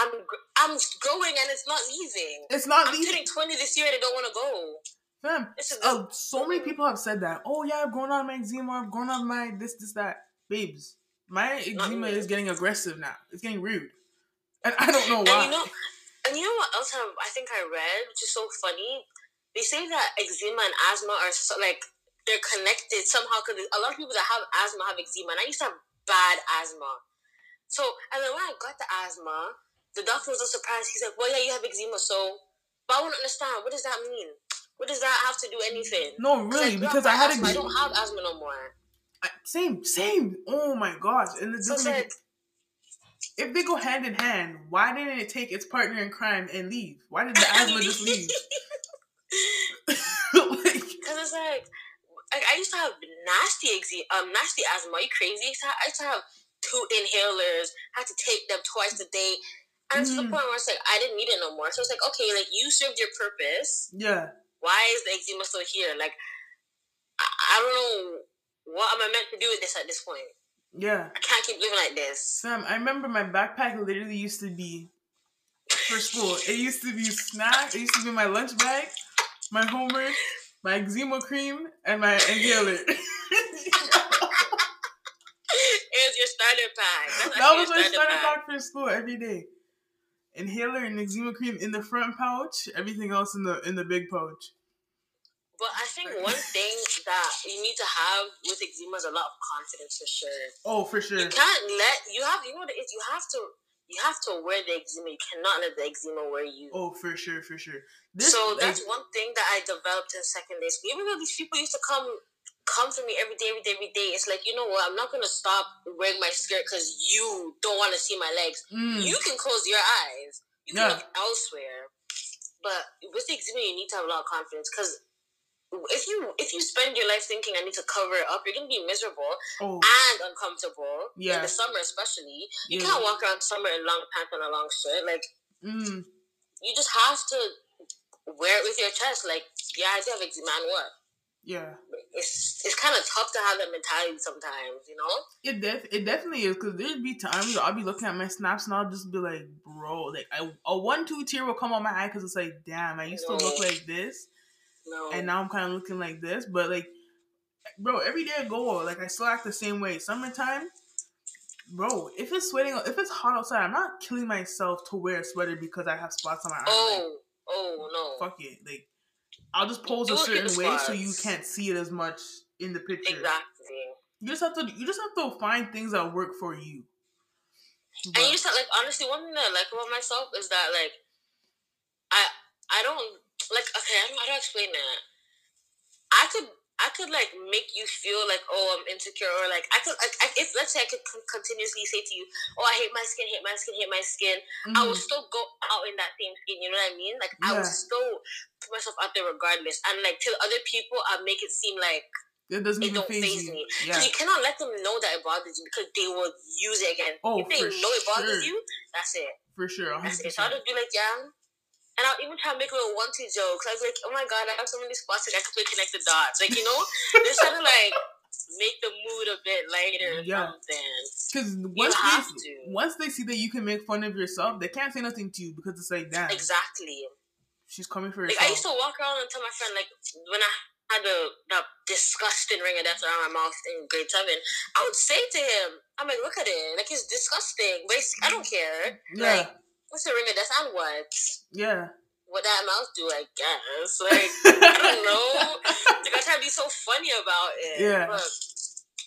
I'm, I'm growing and it's not leaving. It's not I'm leaving, turning 20 this year and I don't want to go. Fam. Oh, so many people have said that. Oh yeah, I've grown out of my eczema. I've grown out of my this, this, that. Babes, my eczema is getting aggressive now. It's getting rude, and I don't know And why. you know, and you know what else have, I think I read, which is so funny? They say that eczema and asthma are so, like, they're connected somehow because a lot of people that have asthma have eczema. And I used to have bad asthma. So, and then when I got the asthma, the doctor was so surprised. He's like, well, yeah, you have eczema, so, but I want to understand, what does that mean? What does that have to do anything? No, really, because I had asthma. I don't have asthma no more. I- Same, same. Oh my gosh! And So it's make like, if they go hand in hand, why didn't it take its partner in crime and leave? Why did the <laughs> asthma just leave? <laughs> <laughs> Because it's like, like, I used to have nasty um, nasty asthma. Are you crazy? I used to have, I used to have two inhalers, had to take them twice a day. And to the Mm. point where it's like, I didn't need it no more. So it's like, okay, like, you served your purpose. yeah, Why is the eczema still here? Like, I, I don't know what am I meant to do with this at this point. yeah. I can't keep living like this. Sam, I remember my backpack literally used to be for school. It used to be snack. It used to be my lunch bag, my homework, my eczema cream, and my inhaler. <laughs> Here's your starter pack. That's that was my starter pack for school every day. Inhaler and eczema cream in the front pouch. Everything else in the in the big pouch. But I think one thing that you need to have with eczema is a lot of confidence for sure. Oh, for sure. You can't let you have you know what it is. You have to you have to wear the eczema. You cannot let the eczema wear you. Oh, for sure, for sure. This, so that's one thing that I developed in second day school. Even though these people used to come come to me every day, every day, every day, it's like you know what? I'm not gonna stop wearing my skirt because you don't want to see my legs. mm, You can close your eyes. You can Yeah. look elsewhere. But with the eczema, you need to have a lot of confidence because if you if you spend your life thinking I need to cover it up, you're gonna be miserable oh, and uncomfortable. Yeah. In the summer, especially, you yeah. can't walk around summer in long pants and a long shirt. Like Mm, you just have to wear it with your chest. Like yeah, I do have eczema. And what? Yeah. It's it's kind of tough to have that mentality sometimes. You know. It def- it definitely is because there'd be times where I'll be looking at my snaps and I'll just be like, bro, like I, a one two tear will come on my eye because it's like, damn, I used to look like this No. and now I'm kind of looking like this. But like, bro, every day I go, like I still act the same way. Summertime, bro, if it's sweating, if it's hot outside, I'm not killing myself to wear a sweater because I have spots on my arm. Like, oh oh no. fuck it, like I'll just pose a Do look at certain way so you can't see it as much in the picture. Exactly. You just have to you just have to find things that work for you. And you just like honestly, one thing that I like about myself is that like I I don't like okay, I don't know how to explain that. I could I could like make you feel like oh I'm insecure or like I could like I, if let's say I could con- continuously say to you oh I hate my skin hate my skin hate my skin I would Mhm. still go out in that same skin you know what I mean like I will still put myself out there regardless and like to other people I make it seem like It doesn't it even don't phase me. Yeah. So you cannot let them know that it bothers you because they will use it again. Oh, if they know it bothers you, that's it. For sure. That's 100%. it. So I'll just be like, yeah. And I'll even try to make little one two jokes. I was like, oh my god, I have so many spots that I can play connect the dots. Like, you know, just try to like make the mood a bit lighter Yeah. Because once they once they see that you can make fun of yourself, they can't say nothing to you because it's like, damn, Exactly. she's coming for Like I used to walk around and tell my friend, like when I had the that disgusting ring of death around my mouth in grade seven, I would say to him, I'm like, look at it, like it's disgusting, but it's, I don't care. yeah, Like, what's the ring of death and what? yeah. What that mouth do, I guess. <laughs> Like I don't know. Like I try to be so funny about it. Yeah. But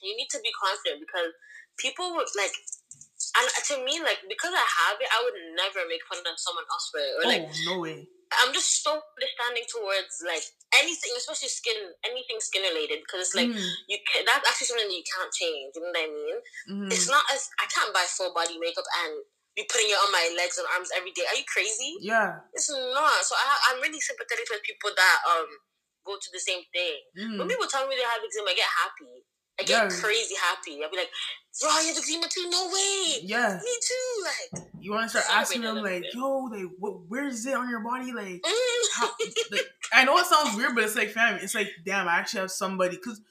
you need to be confident because people would like and to me, like because I have it, I would never make fun of someone else for it. Or like oh no way. I'm just so understanding towards like anything, especially skin, anything skin related, because it's like Mhm, you can, that's actually something that you can't change. You know what I mean? mhm. It's not as I can't buy full body makeup and be putting it on my legs and arms every day. Are you crazy? yeah. It's not. So I, I'm really sympathetic with people that um go to the same thing. mhm. When people tell me they have eczema, I get happy. I get Yeah. crazy happy. I'll be like, bro, you have eczema too? No way. Yeah. Me too. Like, You want to start asking them like, bit. yo, like, what, where is it on your body? Like, mm. how, <laughs> like, I know it sounds weird, but it's like, fam, it's like, damn, I actually have somebody because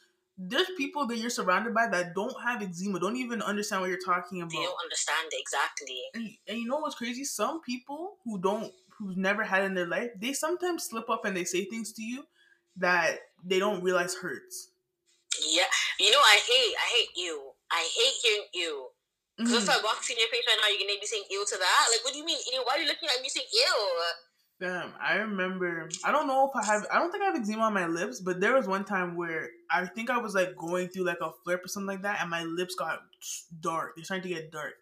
there's people that you're surrounded by that don't have eczema, don't even understand what you're talking about. they don't understand exactly. And, and you know what's crazy? Some people who don't, who've never had it in their life, they sometimes slip up and they say things to you that they don't realize hurts. Yeah, you know I hate I hate you. I hate hearing you. Because Mhm. if I walk in your face right now, you're gonna be saying ew to that. Like, what do you mean? Ew? Why are you looking at me saying ew? Damn, I remember. I don't know if I have. I don't think I have eczema on my lips, but there was one time where I think I was like going through like a flip or something like that, and my lips got dark. They're starting to get dark.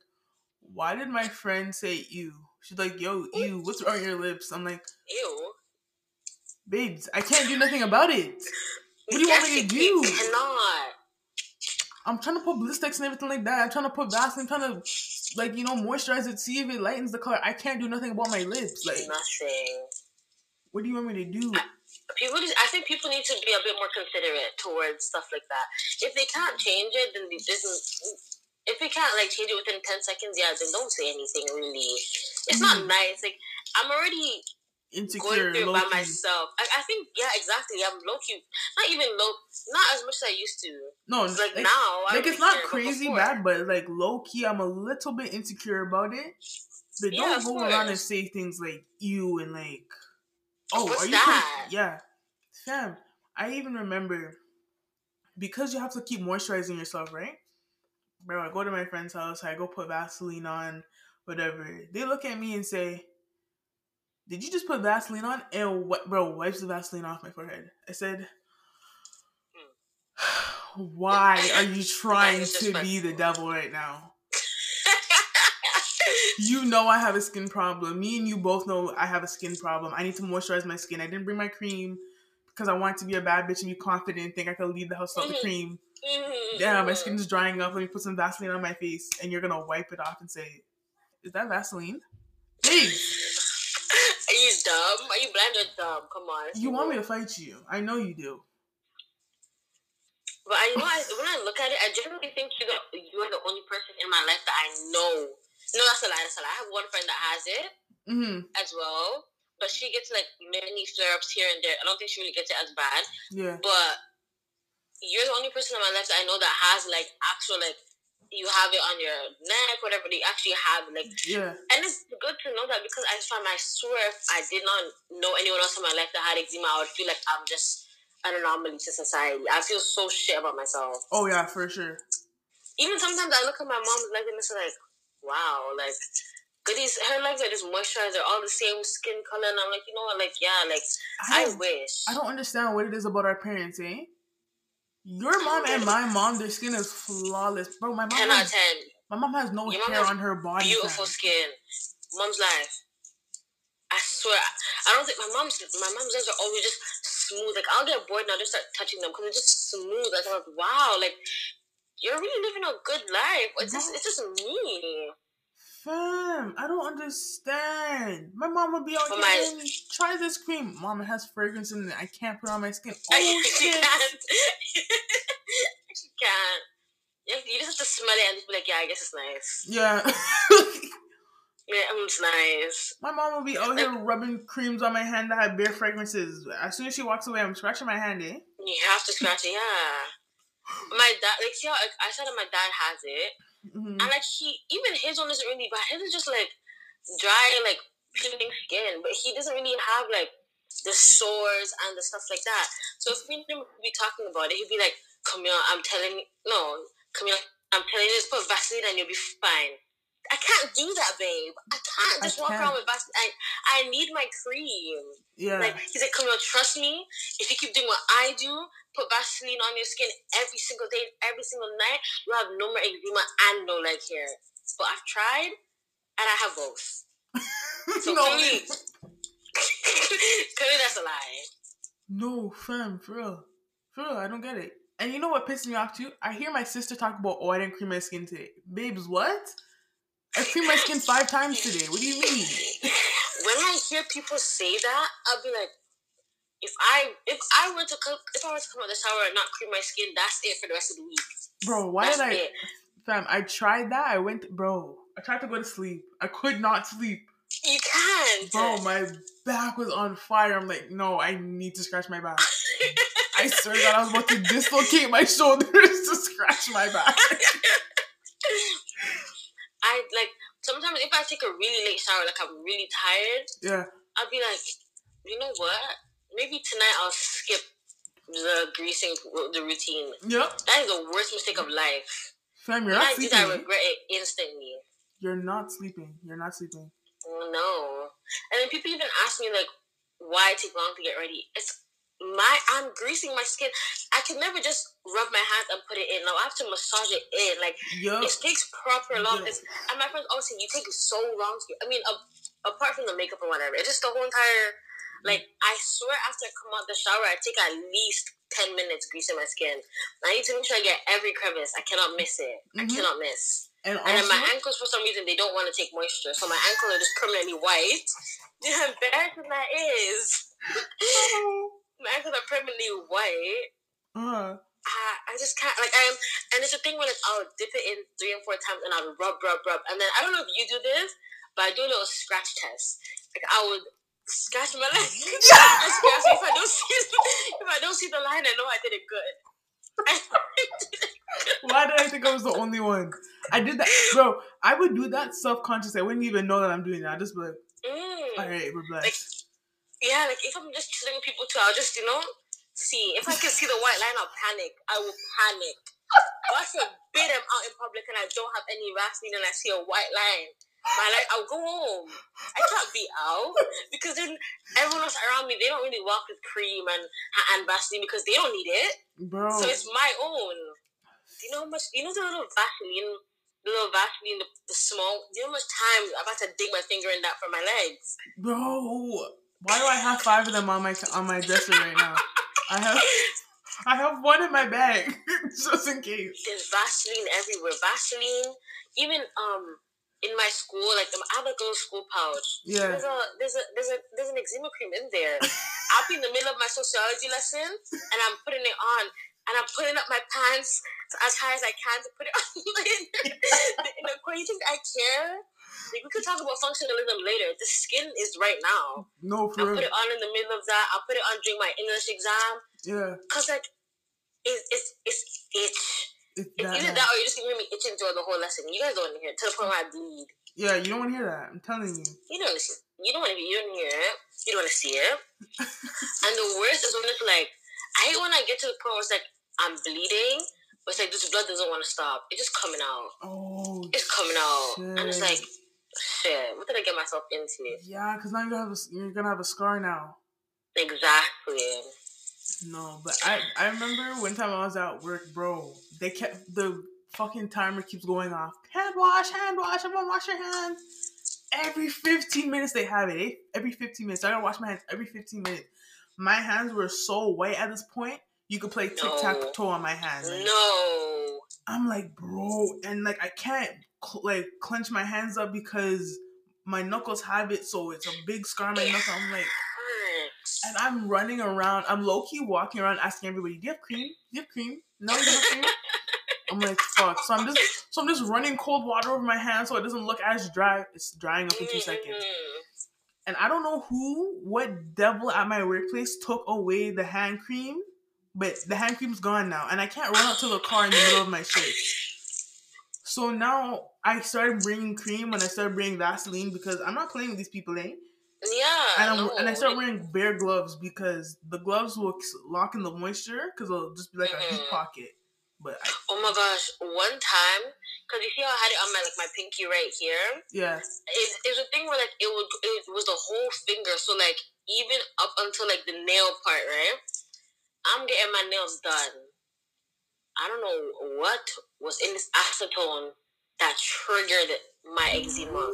Why did my friend say ew? She's like, "Yo, ew, what's wrong with your lips?" I'm like, Ew. "Babes, I can't do nothing about it. What do you want me to Yes, you do? Cannot. I'm trying to put blistex and everything like that. I'm trying to put Vaseline, trying to like you know moisturize it, see if it lightens the color. I can't do nothing about my lips. Like, Nothing. what do you want me to do? People, just, I think people need to be a bit more considerate towards stuff like that. If they can't change it, then they doesn't. If they can't like change it within ten seconds, yeah, then don't say anything. Really, it's not Mhm. nice. Like I'm already Insecure, going by myself. I, I think, yeah, exactly. I'm low key, not even low, not as much as I used to. No, It's like, like, now, like it's not crazy bad, but like low key, I'm a little bit insecure about it. But Yeah, don't go around and say things like you and like, oh, What's are you? that? Yeah, fam. I even remember because you have to keep moisturizing yourself, right? Bro, I go to my friend's house, I go put Vaseline on, whatever. They look at me and say, "Did you just put Vaseline on?" And what, bro, wipes the Vaseline off my forehead. I said. <sighs> Why are you <laughs> trying to be the devil right now? <laughs> You know I have a skin problem. Me and you both know I have a skin problem. I need to moisturize my skin. I didn't bring my cream because I wanted to be a bad bitch and be confident and think I could leave the house without the Mhm. cream. Mhm, Damn, my mhm. skin's drying up. Let me put some Vaseline on my face and you're gonna wipe it off and say, Is that Vaseline? Hey, Are you dumb? Are you blind or dumb? Come on. you want me to fight you. I know you do. But I know I, when I look at it, I generally think you're the, you're the only person in my life that I know. No, that's a lie. That's a lie. I have one friend that has it Mm-hmm. as well, but she gets like many flare ups here and there. I don't think she really gets it as bad. Yeah. But you're the only person in my life that I know that has like actual like you have it on your neck, whatever. They actually have like, Yeah. and it's good to know that because I find I swear if I did not know anyone else in my life that had eczema, I would feel like I'm just an anomaly to society. I feel so shit about myself. Oh yeah, for sure. Even sometimes I look at my mom's legs and it's like, wow, like. Goodies, her legs are just moisturized. They're all the same skin color, and I'm like, you know what? Like, yeah, like I I wish. I don't understand what it is about our parents, eh? Your mom and my mom, their skin is flawless, bro. My mom, Ten out of ten. my mom has no Your hair has on her body. beautiful fam. skin. Mom's life. I swear, I don't think my mom's my mom's legs are always just smooth. Like I'll get bored and I'll just start touching them because they're just smooth. Like I'm like, wow, like you're really living a good life. It's just it's just me. Fam, I don't understand. My mom would be here my- try this cream. Mom, it has fragrance in it. I can't put it on my skin. <laughs> I Oh shit. can't. <laughs> you can't. You just have to smell it and just be like, yeah, I guess it's nice. Yeah. <laughs> Yeah, it's nice. my mom will be out here rubbing creams on my hand that have bare fragrances. As soon as she walks away, I'm scratching my hand, eh? You have to scratch it, yeah. My dad, like, see how I, I said that my dad has it, Mhm. and like he, even his one isn't really bad. His is just like dry, like peeling skin, but he doesn't really have like the sores and the stuff like that. So if we would be talking about it, he'd be like, "Camille, I'm telling no, Camille, I'm telling you, just put Vaseline and you'll be fine." I can't do that, babe. I can't I just walk can't. around with Vaseline. I, I need my cream. Yeah. Like he's like, Camille, trust me. If you keep doing what I do, put Vaseline on your skin every single day, every single night, you'll have no more eczema and no leg hair. But I've tried, and I have both. <laughs> So no, clearly, <laughs> clearly that's a lie. no, fam, for real. For real, I don't get it. And you know what pisses me off too? I hear my sister talk about, oh, I didn't cream my skin today. Babes, what? I creamed my skin five times today. What do you mean? When I hear people say that, I'll be like, if I if I were to come if I were to come out the shower and not cream my skin, that's it for the rest of the week. Bro, why That's did I it. fam, I tried that. I went bro, I tried to go to sleep. I could not sleep. You can't. Bro, my back was on fire. I'm like, no, I need to scratch my back. <laughs> I swear God, I was about to dislocate my <laughs> shoulders to scratch my back. <laughs> I like sometimes if I take a really late shower, like I'm really tired, Yeah. I'll be like, you know what? Maybe tonight I'll skip the greasing the routine. Yep. That is the worst mistake of life. Fam, you're When not I sleeping. I regret it instantly. You're not sleeping. You're not sleeping. Oh no! And then people even ask me like, why I take long to get ready? It's my I'm greasing my skin. I can never just rub my hands and put it in. No, I have to massage it in. Like it takes proper long. It's, and my friends always say you take so long to. I mean, a, apart from the makeup and whatever, it's just the whole entire. Like I swear, after I come out the shower, I take at least ten minutes greasing my skin. I need to make sure I get every crevice. I cannot miss it. I Mhm. cannot miss. And And then my ankles, for some reason, they don't want to take moisture, so my ankles are just permanently white. <laughs> How embarrassing that is. <laughs> my ankles are permanently white. uh, I, I just can't like I'm and it's a thing where like I'll dip it in three and four times and I'll rub rub rub and then I don't know if you do this but I do a little scratch test like I would scratch my leg I <laughs> <laughs> scratch if I don't see if I don't see the line I know I did it good <laughs> why did I think I was the only one? I did that, bro. I would do that self conscious. I wouldn't even know that I'm doing that. I just be like, mm. all right, we're blessed. Yeah like if I'm just chilling with people too I'll just you know see if I can see the white line I'll panic I will panic God forbid I'm out in public and I don't have any Vaseline and I see a white line my life, I'll go home. I can't be out because then everyone else around me they don't really walk with cream and and Vaseline because they don't need it. bro. So it's my own. Do you know how much? You know the little Vaseline, the little Vaseline, the, the small. Do you know how much time I've about to dig my finger in that for my legs? Bro, why do I have five of them on my on my dresser right now? I have I have one in my bag <laughs> just in case. There's Vaseline everywhere. Vaseline, even um. In my school, like um, I have like a little school pouch. Yeah. There's a there's a there's a there's an eczema cream in there. <laughs> I'll be in the middle of my sociology lesson and I'm putting it on and I'm putting up my pants as high as I can to put it <laughs> on. in the corner, you think I care? Like we could talk about functionalism later. The skin is right now. No, I'll put it on in the middle of that. I'll put it on during my English exam. Yeah, Cause like it, it's it's itch. it's It's that. either that or you're just gonna hear me itching throughout the whole lesson. You guys don't want to hear it to the point where I bleed. Yeah, you don't want to hear that. I'm telling you. You don't listen. You don't want to. You don't hear it. You don't want to see it. <laughs> and the worst is when it's like, I hate when I get to the point where it's like I'm bleeding, but it's like this blood doesn't want to stop. It's just coming out. Oh, It's coming out, and it's like, shit. What did I get myself into? yeah, because now you have a, you're gonna have a scar now. Exactly. No, but I I remember one time I was at work, bro. They kept the fucking timer keeps going off. Hand wash, hand wash. Everyone wash your hands. Every 15 minutes they have it. Eh? Every 15 minutes. I gotta wash my hands every 15 minutes. My hands were so white at this point. You could play tic tac toe on my hands. Like, No. I'm like, bro, and like I can't cl- like clench my hands up because my knuckles have it, so it's a big scar on my knuckle. I'm like, and I'm running around. I'm low key walking around asking everybody, "Do you have cream? Do you have cream? No, you don't have cream." I'm like, fuck. So I'm just, so I'm just running cold water over my hand so it doesn't look as dry. It's drying up in two seconds. Mhm. And I don't know who, what devil at my workplace took away the hand cream, but the hand cream's gone now, and I can't run out to the car in the middle of my shift. So now I started bringing cream and I started bringing Vaseline because I'm not playing with these people, eh? Yeah. And, no. and I start wearing bare gloves because the gloves will lock in the moisture because it'll just be like a heat Mhm. pocket. But I, Oh my gosh! One time, cause you see how I had it on my like my pinky right here. yeah, It, it was a thing where like it would it was the whole finger, so like even up until like the nail part, right? I'm getting my nails done. I don't know what was in this acetone that triggered my eczema.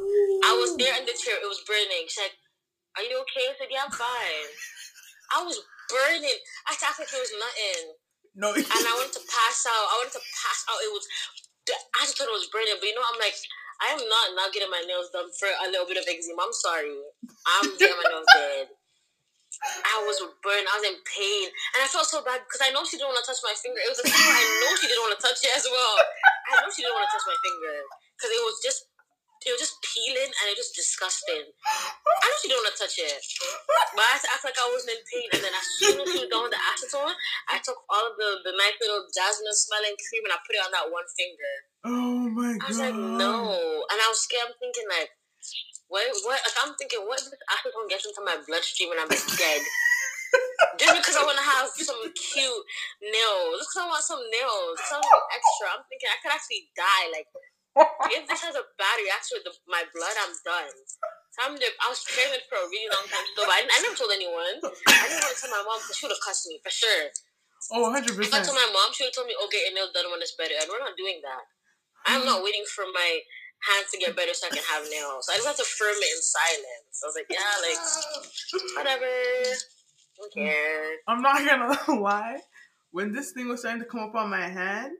I was there in the chair, it was burning. She's like, Are you okay? I said, Yeah, I'm fine. I was burning. I thought like it was nothing. no, And I wanted to pass out. I wanted to pass out. It was the acetone was burning, but you know, I'm like, I am not not getting my nails done for a little bit of eczema. I'm sorry. I'm getting my nails done. I was burned. I was in pain, and I felt so bad because I know she didn't want to touch my finger. It was a finger I know she didn't want to touch it as well. I know she didn't want to touch my finger because it was just, it was just peeling and it was disgusting. I know she didn't want to touch it, but I had to act like I wasn't in pain. And then as soon as she was done with the acetone, I took all of the the nice little jasmine smelling cream and I put it on that one finger. oh my god! I was like, no, and I was scared. I'm thinking like. What? What? Like I'm thinking, what if this acetone gets into my bloodstream and I'm dead? <laughs> Just because I want to have some cute nails. Just because I want some nails. Something extra. I'm thinking I could actually die. Like, if this has a bad reaction with the, my blood, I'm done. So I'm the, I was preparing for a really long time still, but I, I never told anyone. I didn't want to tell my mom because she would have cussed me for sure. Oh, 100%. If I told my mom, she would have told me, "Oh, get your nails done when it's better," and we're not doing that. I'm not waiting for my hands to get better so I can have nails. So I just have to firm it in silence. I was like, yeah, like whatever. Don't mm. care. I'm not gonna <laughs> lie. When this thing was starting to come up on my hand,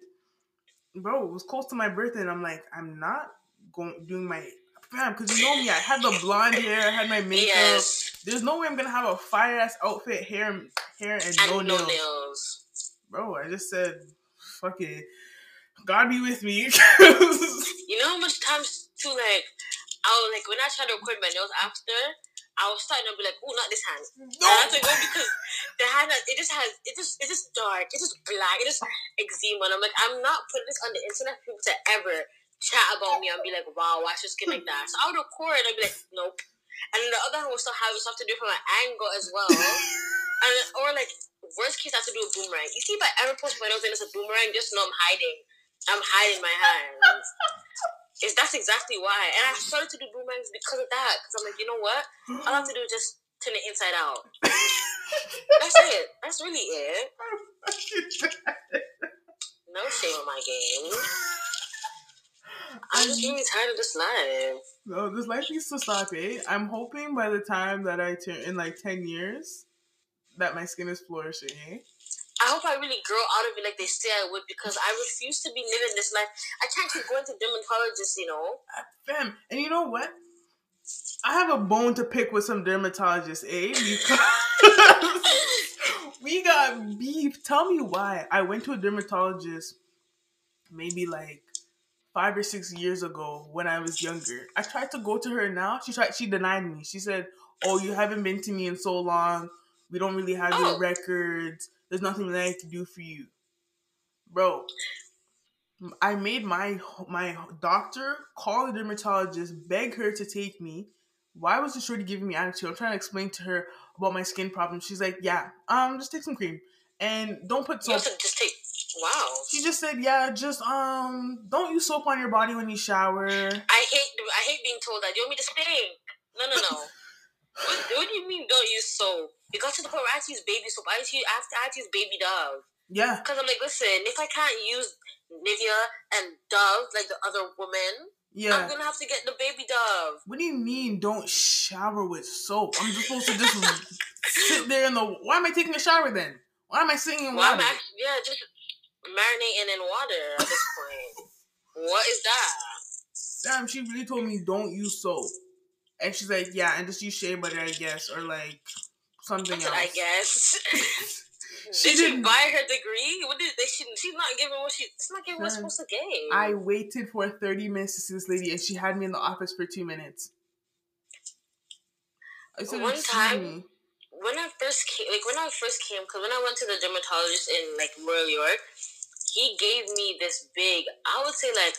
bro, it was close to my birthday, and I'm like, I'm not going doing my fam because you know me. I had the blonde hair, I had my makeup. Yes, There's no way I'm gonna have a fire ass outfit, hair, hair, and, and no, no nails. nails. Bro, I just said, fuck it. God be with me. <laughs> You know how much times too like I was like when I tried to record my nails after, I was starting to be like, oh, not this hand. no. I had to go because the hand it just has it just it's just dark, it's just black, it just eczema. And I'm like, I'm not putting this on the internet for people to ever chat about me and be like, wow, why is your skin like that? So I would record and I'd be like, nope. And then the other hand will still have stuff to do from my angle as well. <laughs> and or like worst case I have to do a boomerang. You see if I ever post my nails and it's a boomerang, just know I'm hiding. I'm hiding my hands. It's that's exactly why. And I started to do boomerangs because of that. Because I'm like, you know what? All I have to do is just turn it inside out. That's it. That's really it. No shame on my game. I'm just really tired of this life. No, this life needs to stop, eh? I'm hoping by the time that I turn in like 10 years that my skin is flourishing, eh? I hope I really grow out of it like they say I would because I refuse to be living this life. I can't keep going to dermatologists, you know. Fam, and you know what? I have a bone to pick with some dermatologists, eh? Because <laughs> we got beef. Tell me why. I went to a dermatologist maybe like five or six years ago when I was younger. I tried to go to her now. She tried. She denied me. She said, "Oh, you haven't been to me in so long. We don't really have Oh. your records. There's nothing that I can do for you, bro." I made my my doctor call the dermatologist, beg her to take me. Why was the shorty giving me attitude? I'm trying to explain to her about my skin problem. She's like, "Yeah, um, just take some cream and don't put soap." just take. Wow. She just said, "Yeah, just um, don't use soap on your body when you shower." I hate. I hate being told that. You want me to stink? No, no, no. what, what do you mean? Don't use soap? It got to the point where I had to use baby soap. I had to, I have to, I had to use baby Dove Yeah, because I'm like, listen, if I can't use Nivea and Dove like the other woman, yeah. I'm gonna have to get the baby Dove. What do you mean? Don't shower with soap? I'm just supposed to just sit there in the. Why am I taking a shower then? Why am I sitting in I'm water? actually, yeah, just marinating in water at this point. what is that? Damn, she really told me don't use soap. And she's like, yeah, and just use shea butter, I guess, or like something else. I guess. <laughs> She did she didn't- buy her degree? What did they? She, she's not giving what she. It's not giving what's supposed to give. I waited for 30 minutes to see this lady, and she had me in the office for two minutes. One time- me." when I first came, like when I first came, because when I went to the dermatologist in like Royal York, he gave me this big, I would say like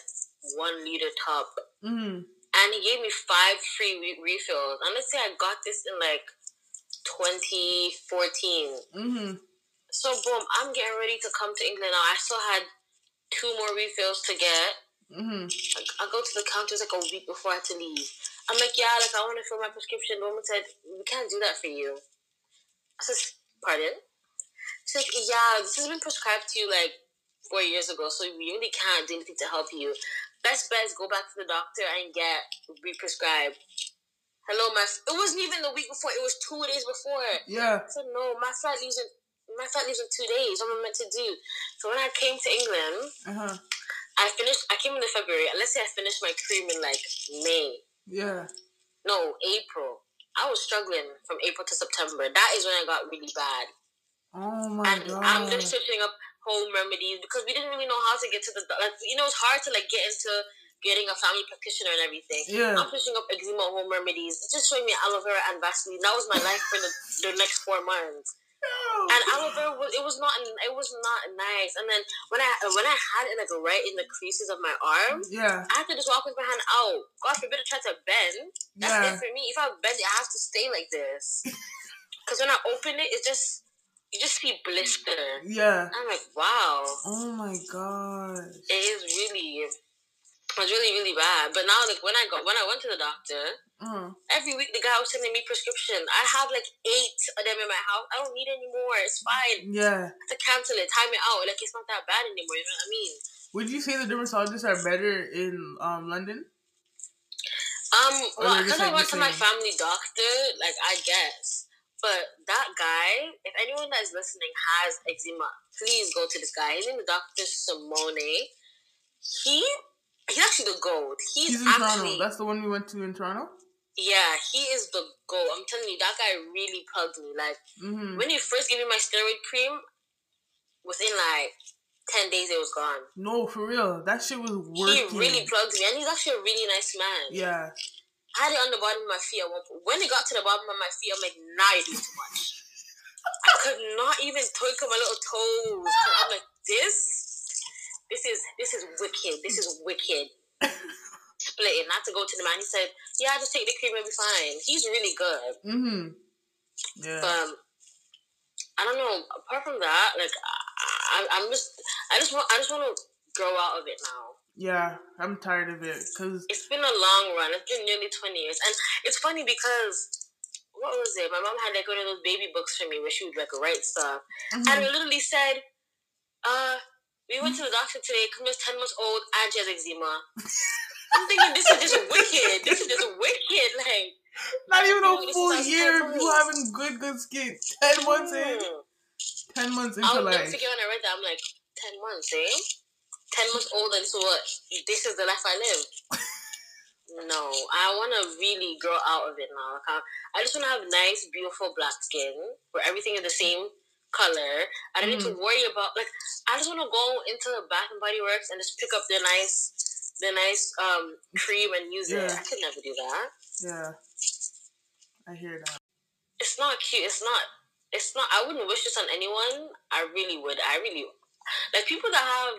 one liter tub, Mhm. and he gave me five free re- refills. And let's say I got this in like 2014. Mhm. So boom, I'm getting ready to come to England now. I still had two more refills to get. Mhm. I, I go to the counters like a week before I had to leave. I'm like, yeah, like I want to fill my prescription. The woman said, we can't do that for you. I said, pardon? She's like, yeah, this has been prescribed to you like four years ago, so we really can't do anything to help you. Best bet is go back to the doctor and get re-prescribed. My. It wasn't even the week before. It was two days before. Yeah. I said, no, my flight leaves in my flight leaves in two days. What am I meant to do? So when I came to England, Uh huh. I finished. I came in the February. Let's say I finished my cream in like May. Yeah. No, April. I was struggling from April to September. That is when I got really bad. Oh my And god. I'm just switching up home remedies because we didn't really know how to get to the like. You know, it's hard to like get into getting a family practitioner and everything. Yeah. I'm pushing up eczema home remedies. It's just showing me aloe vera and Vaseline. That was my life for the, the next four months. And aloe vera was it was not it was not nice. And then when I when I had it like right in the creases of my arm, Yeah. I had to just walk with my hand out. God forbid I try to bend. That's Yeah. it for me. If I bend it, I have to stay like this. <laughs> Because when I open it, it just you just see blister. Yeah. I'm like, wow, Oh my god. it is really, was really really bad. But now, like when I got when I went to the doctor, Uh, every week the guy was sending me prescription. I have like eight of them in my house. I don't need any more. It's fine. yeah. Have to cancel it, time it out. Like it's not that bad anymore. You know what I mean? Would you say the dermatologists are better in um London? Um, well, because I went to my family doctor, like I guess. But that guy, if anyone that is listening has eczema, please go to this guy. His name is Doctor Simone. He he's actually the gold. He's, He's in Toronto. actually That's the one we went to in Toronto. yeah, he is the gold. I'm telling you, that guy really plugged me. Like Mm-hmm. when he first gave me my steroid cream, within like ten days it was gone. No, for real. That shit was working. He really plugged me, and he's actually a really nice man. Yeah. I had it on the bottom of my feet at one point. When it got to the bottom of my feet, I'm like, nah, you're too much. <laughs> I could not even twinkle my little toes. I'm like, this, this is this is wicked. This is wicked. <laughs> Splitting. I had to go to the man. He said, yeah, just take the cream and be fine. He's really good. Mm-hmm. Yeah. But I don't know. Apart from that, like I, I, I'm just, I just want, I just want to grow out of it now. yeah. I'm tired of it because It's been a long run. It's been nearly 20 years. And it's funny because, what was it? My mom had like one of those baby books for me where she would like write stuff. Mm-hmm. And it literally said, uh, we went to the doctor today, Camille's 10 months old and she has eczema. I'm thinking, this is just <laughs> wicked. This is just wicked. Like, not even a this full year of you having good, good skin. Ten months in. mm. Ten months into life. I'll never life. forget when I read that. I'm like, 10 months, eh? 10 months old and so what? This is the life I live. <laughs> No, I want to really grow out of it now. Like, I, I just want to have nice, beautiful black skin where everything is the same color. I don't need to worry about like. I just want to go into the Bath and Body Works and just pick up the nice, the nice um cream and use it. I could never do that. Yeah. I hear that. It's not cute. It's not. It's not. I wouldn't wish this on anyone. I really would. I really like people that have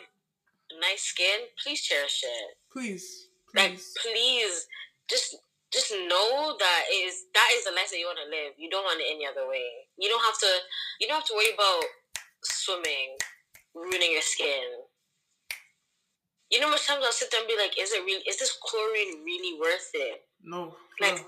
nice skin. Please cherish it. Please. Like Please. please, just just know that it is that is the life that you want to live. You don't want it any other way. You don't have to. You don't have to worry about swimming ruining your skin. You know, much times I'll sit there and be like, "Is it really? Is this chlorine really worth it?" No. like, no.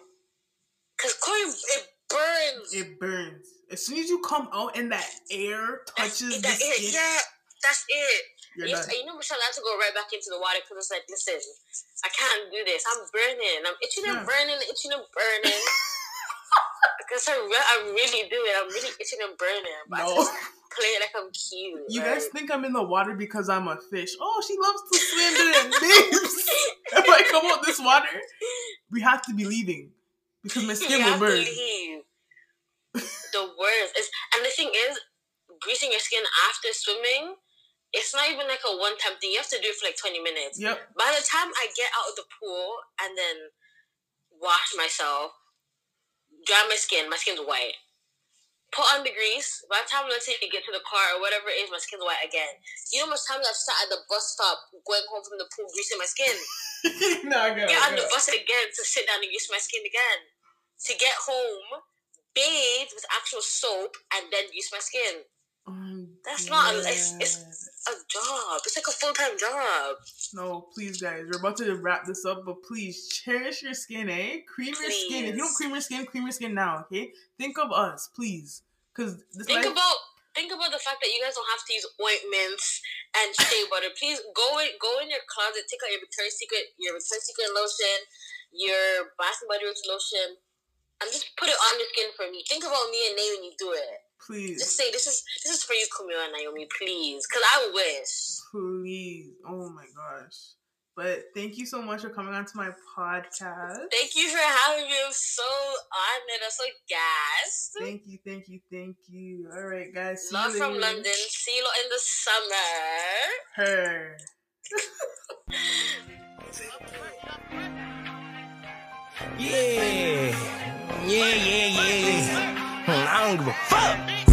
Because chlorine it burns. It burns. As soon as you come out and that air touches it, the that it. skin, Yeah, that's it. You're done. you know, Michelle, I had to go right back into the water because it's like, listen, I can't do this. I'm burning. I'm itching Yeah. and burning, itching and burning. <laughs> Because I, re- I really do it. I'm really itching and burning. But I No. just play it like I'm cute. You right? guys think I'm in the water because I'm a fish. Oh, she loves to swim in babes. <laughs> if I come out this water, we have to be leaving. because my <laughs> skin you will burn. leave. the worst is, and the thing is, greasing your skin after swimming, it's not even like a one-time thing. You have to do it for like twenty minutes. Yep. By the time I get out of the pool and then wash myself, dry my skin, my skin's white. Put on the grease. By the time let's say you get to the car or whatever it is, my skin's white again. You know how much times I've sat at the bus stop going home from the pool greasing my skin? <laughs> no, I got it. Get I on the bus again to sit down and grease my skin again. To get home, bathe with actual soap and then grease my skin. Oh, That's not- it's- God. it's- A job. It's like a full time job. No, please, guys. We're about to wrap this up, but please cherish your skin, eh? Cream your skin. If you don't cream your skin, cream your skin now, okay? Think of us, please. Because this Think life- about think about the fact that you guys don't have to use ointments and shea butter. Please go in go in your closet, take out your Victoria's Secret, your Victoria's Secret lotion, your Bath and Body Works lotion, and just put it on your skin for me. Think about me and Nay when you do it. Please, Just say this is this is for you, Camille and Naomi, please, because I wish. please. Oh my gosh. But thank you so much for coming on to my podcast. Thank you for having me. I'm so honored. I'm so gassed. Thank you, thank you, thank you. All right, guys. see Love you from later. London. See you lot in the summer. Her. Yeah. Yeah, yeah, yeah. I don't give a fuck.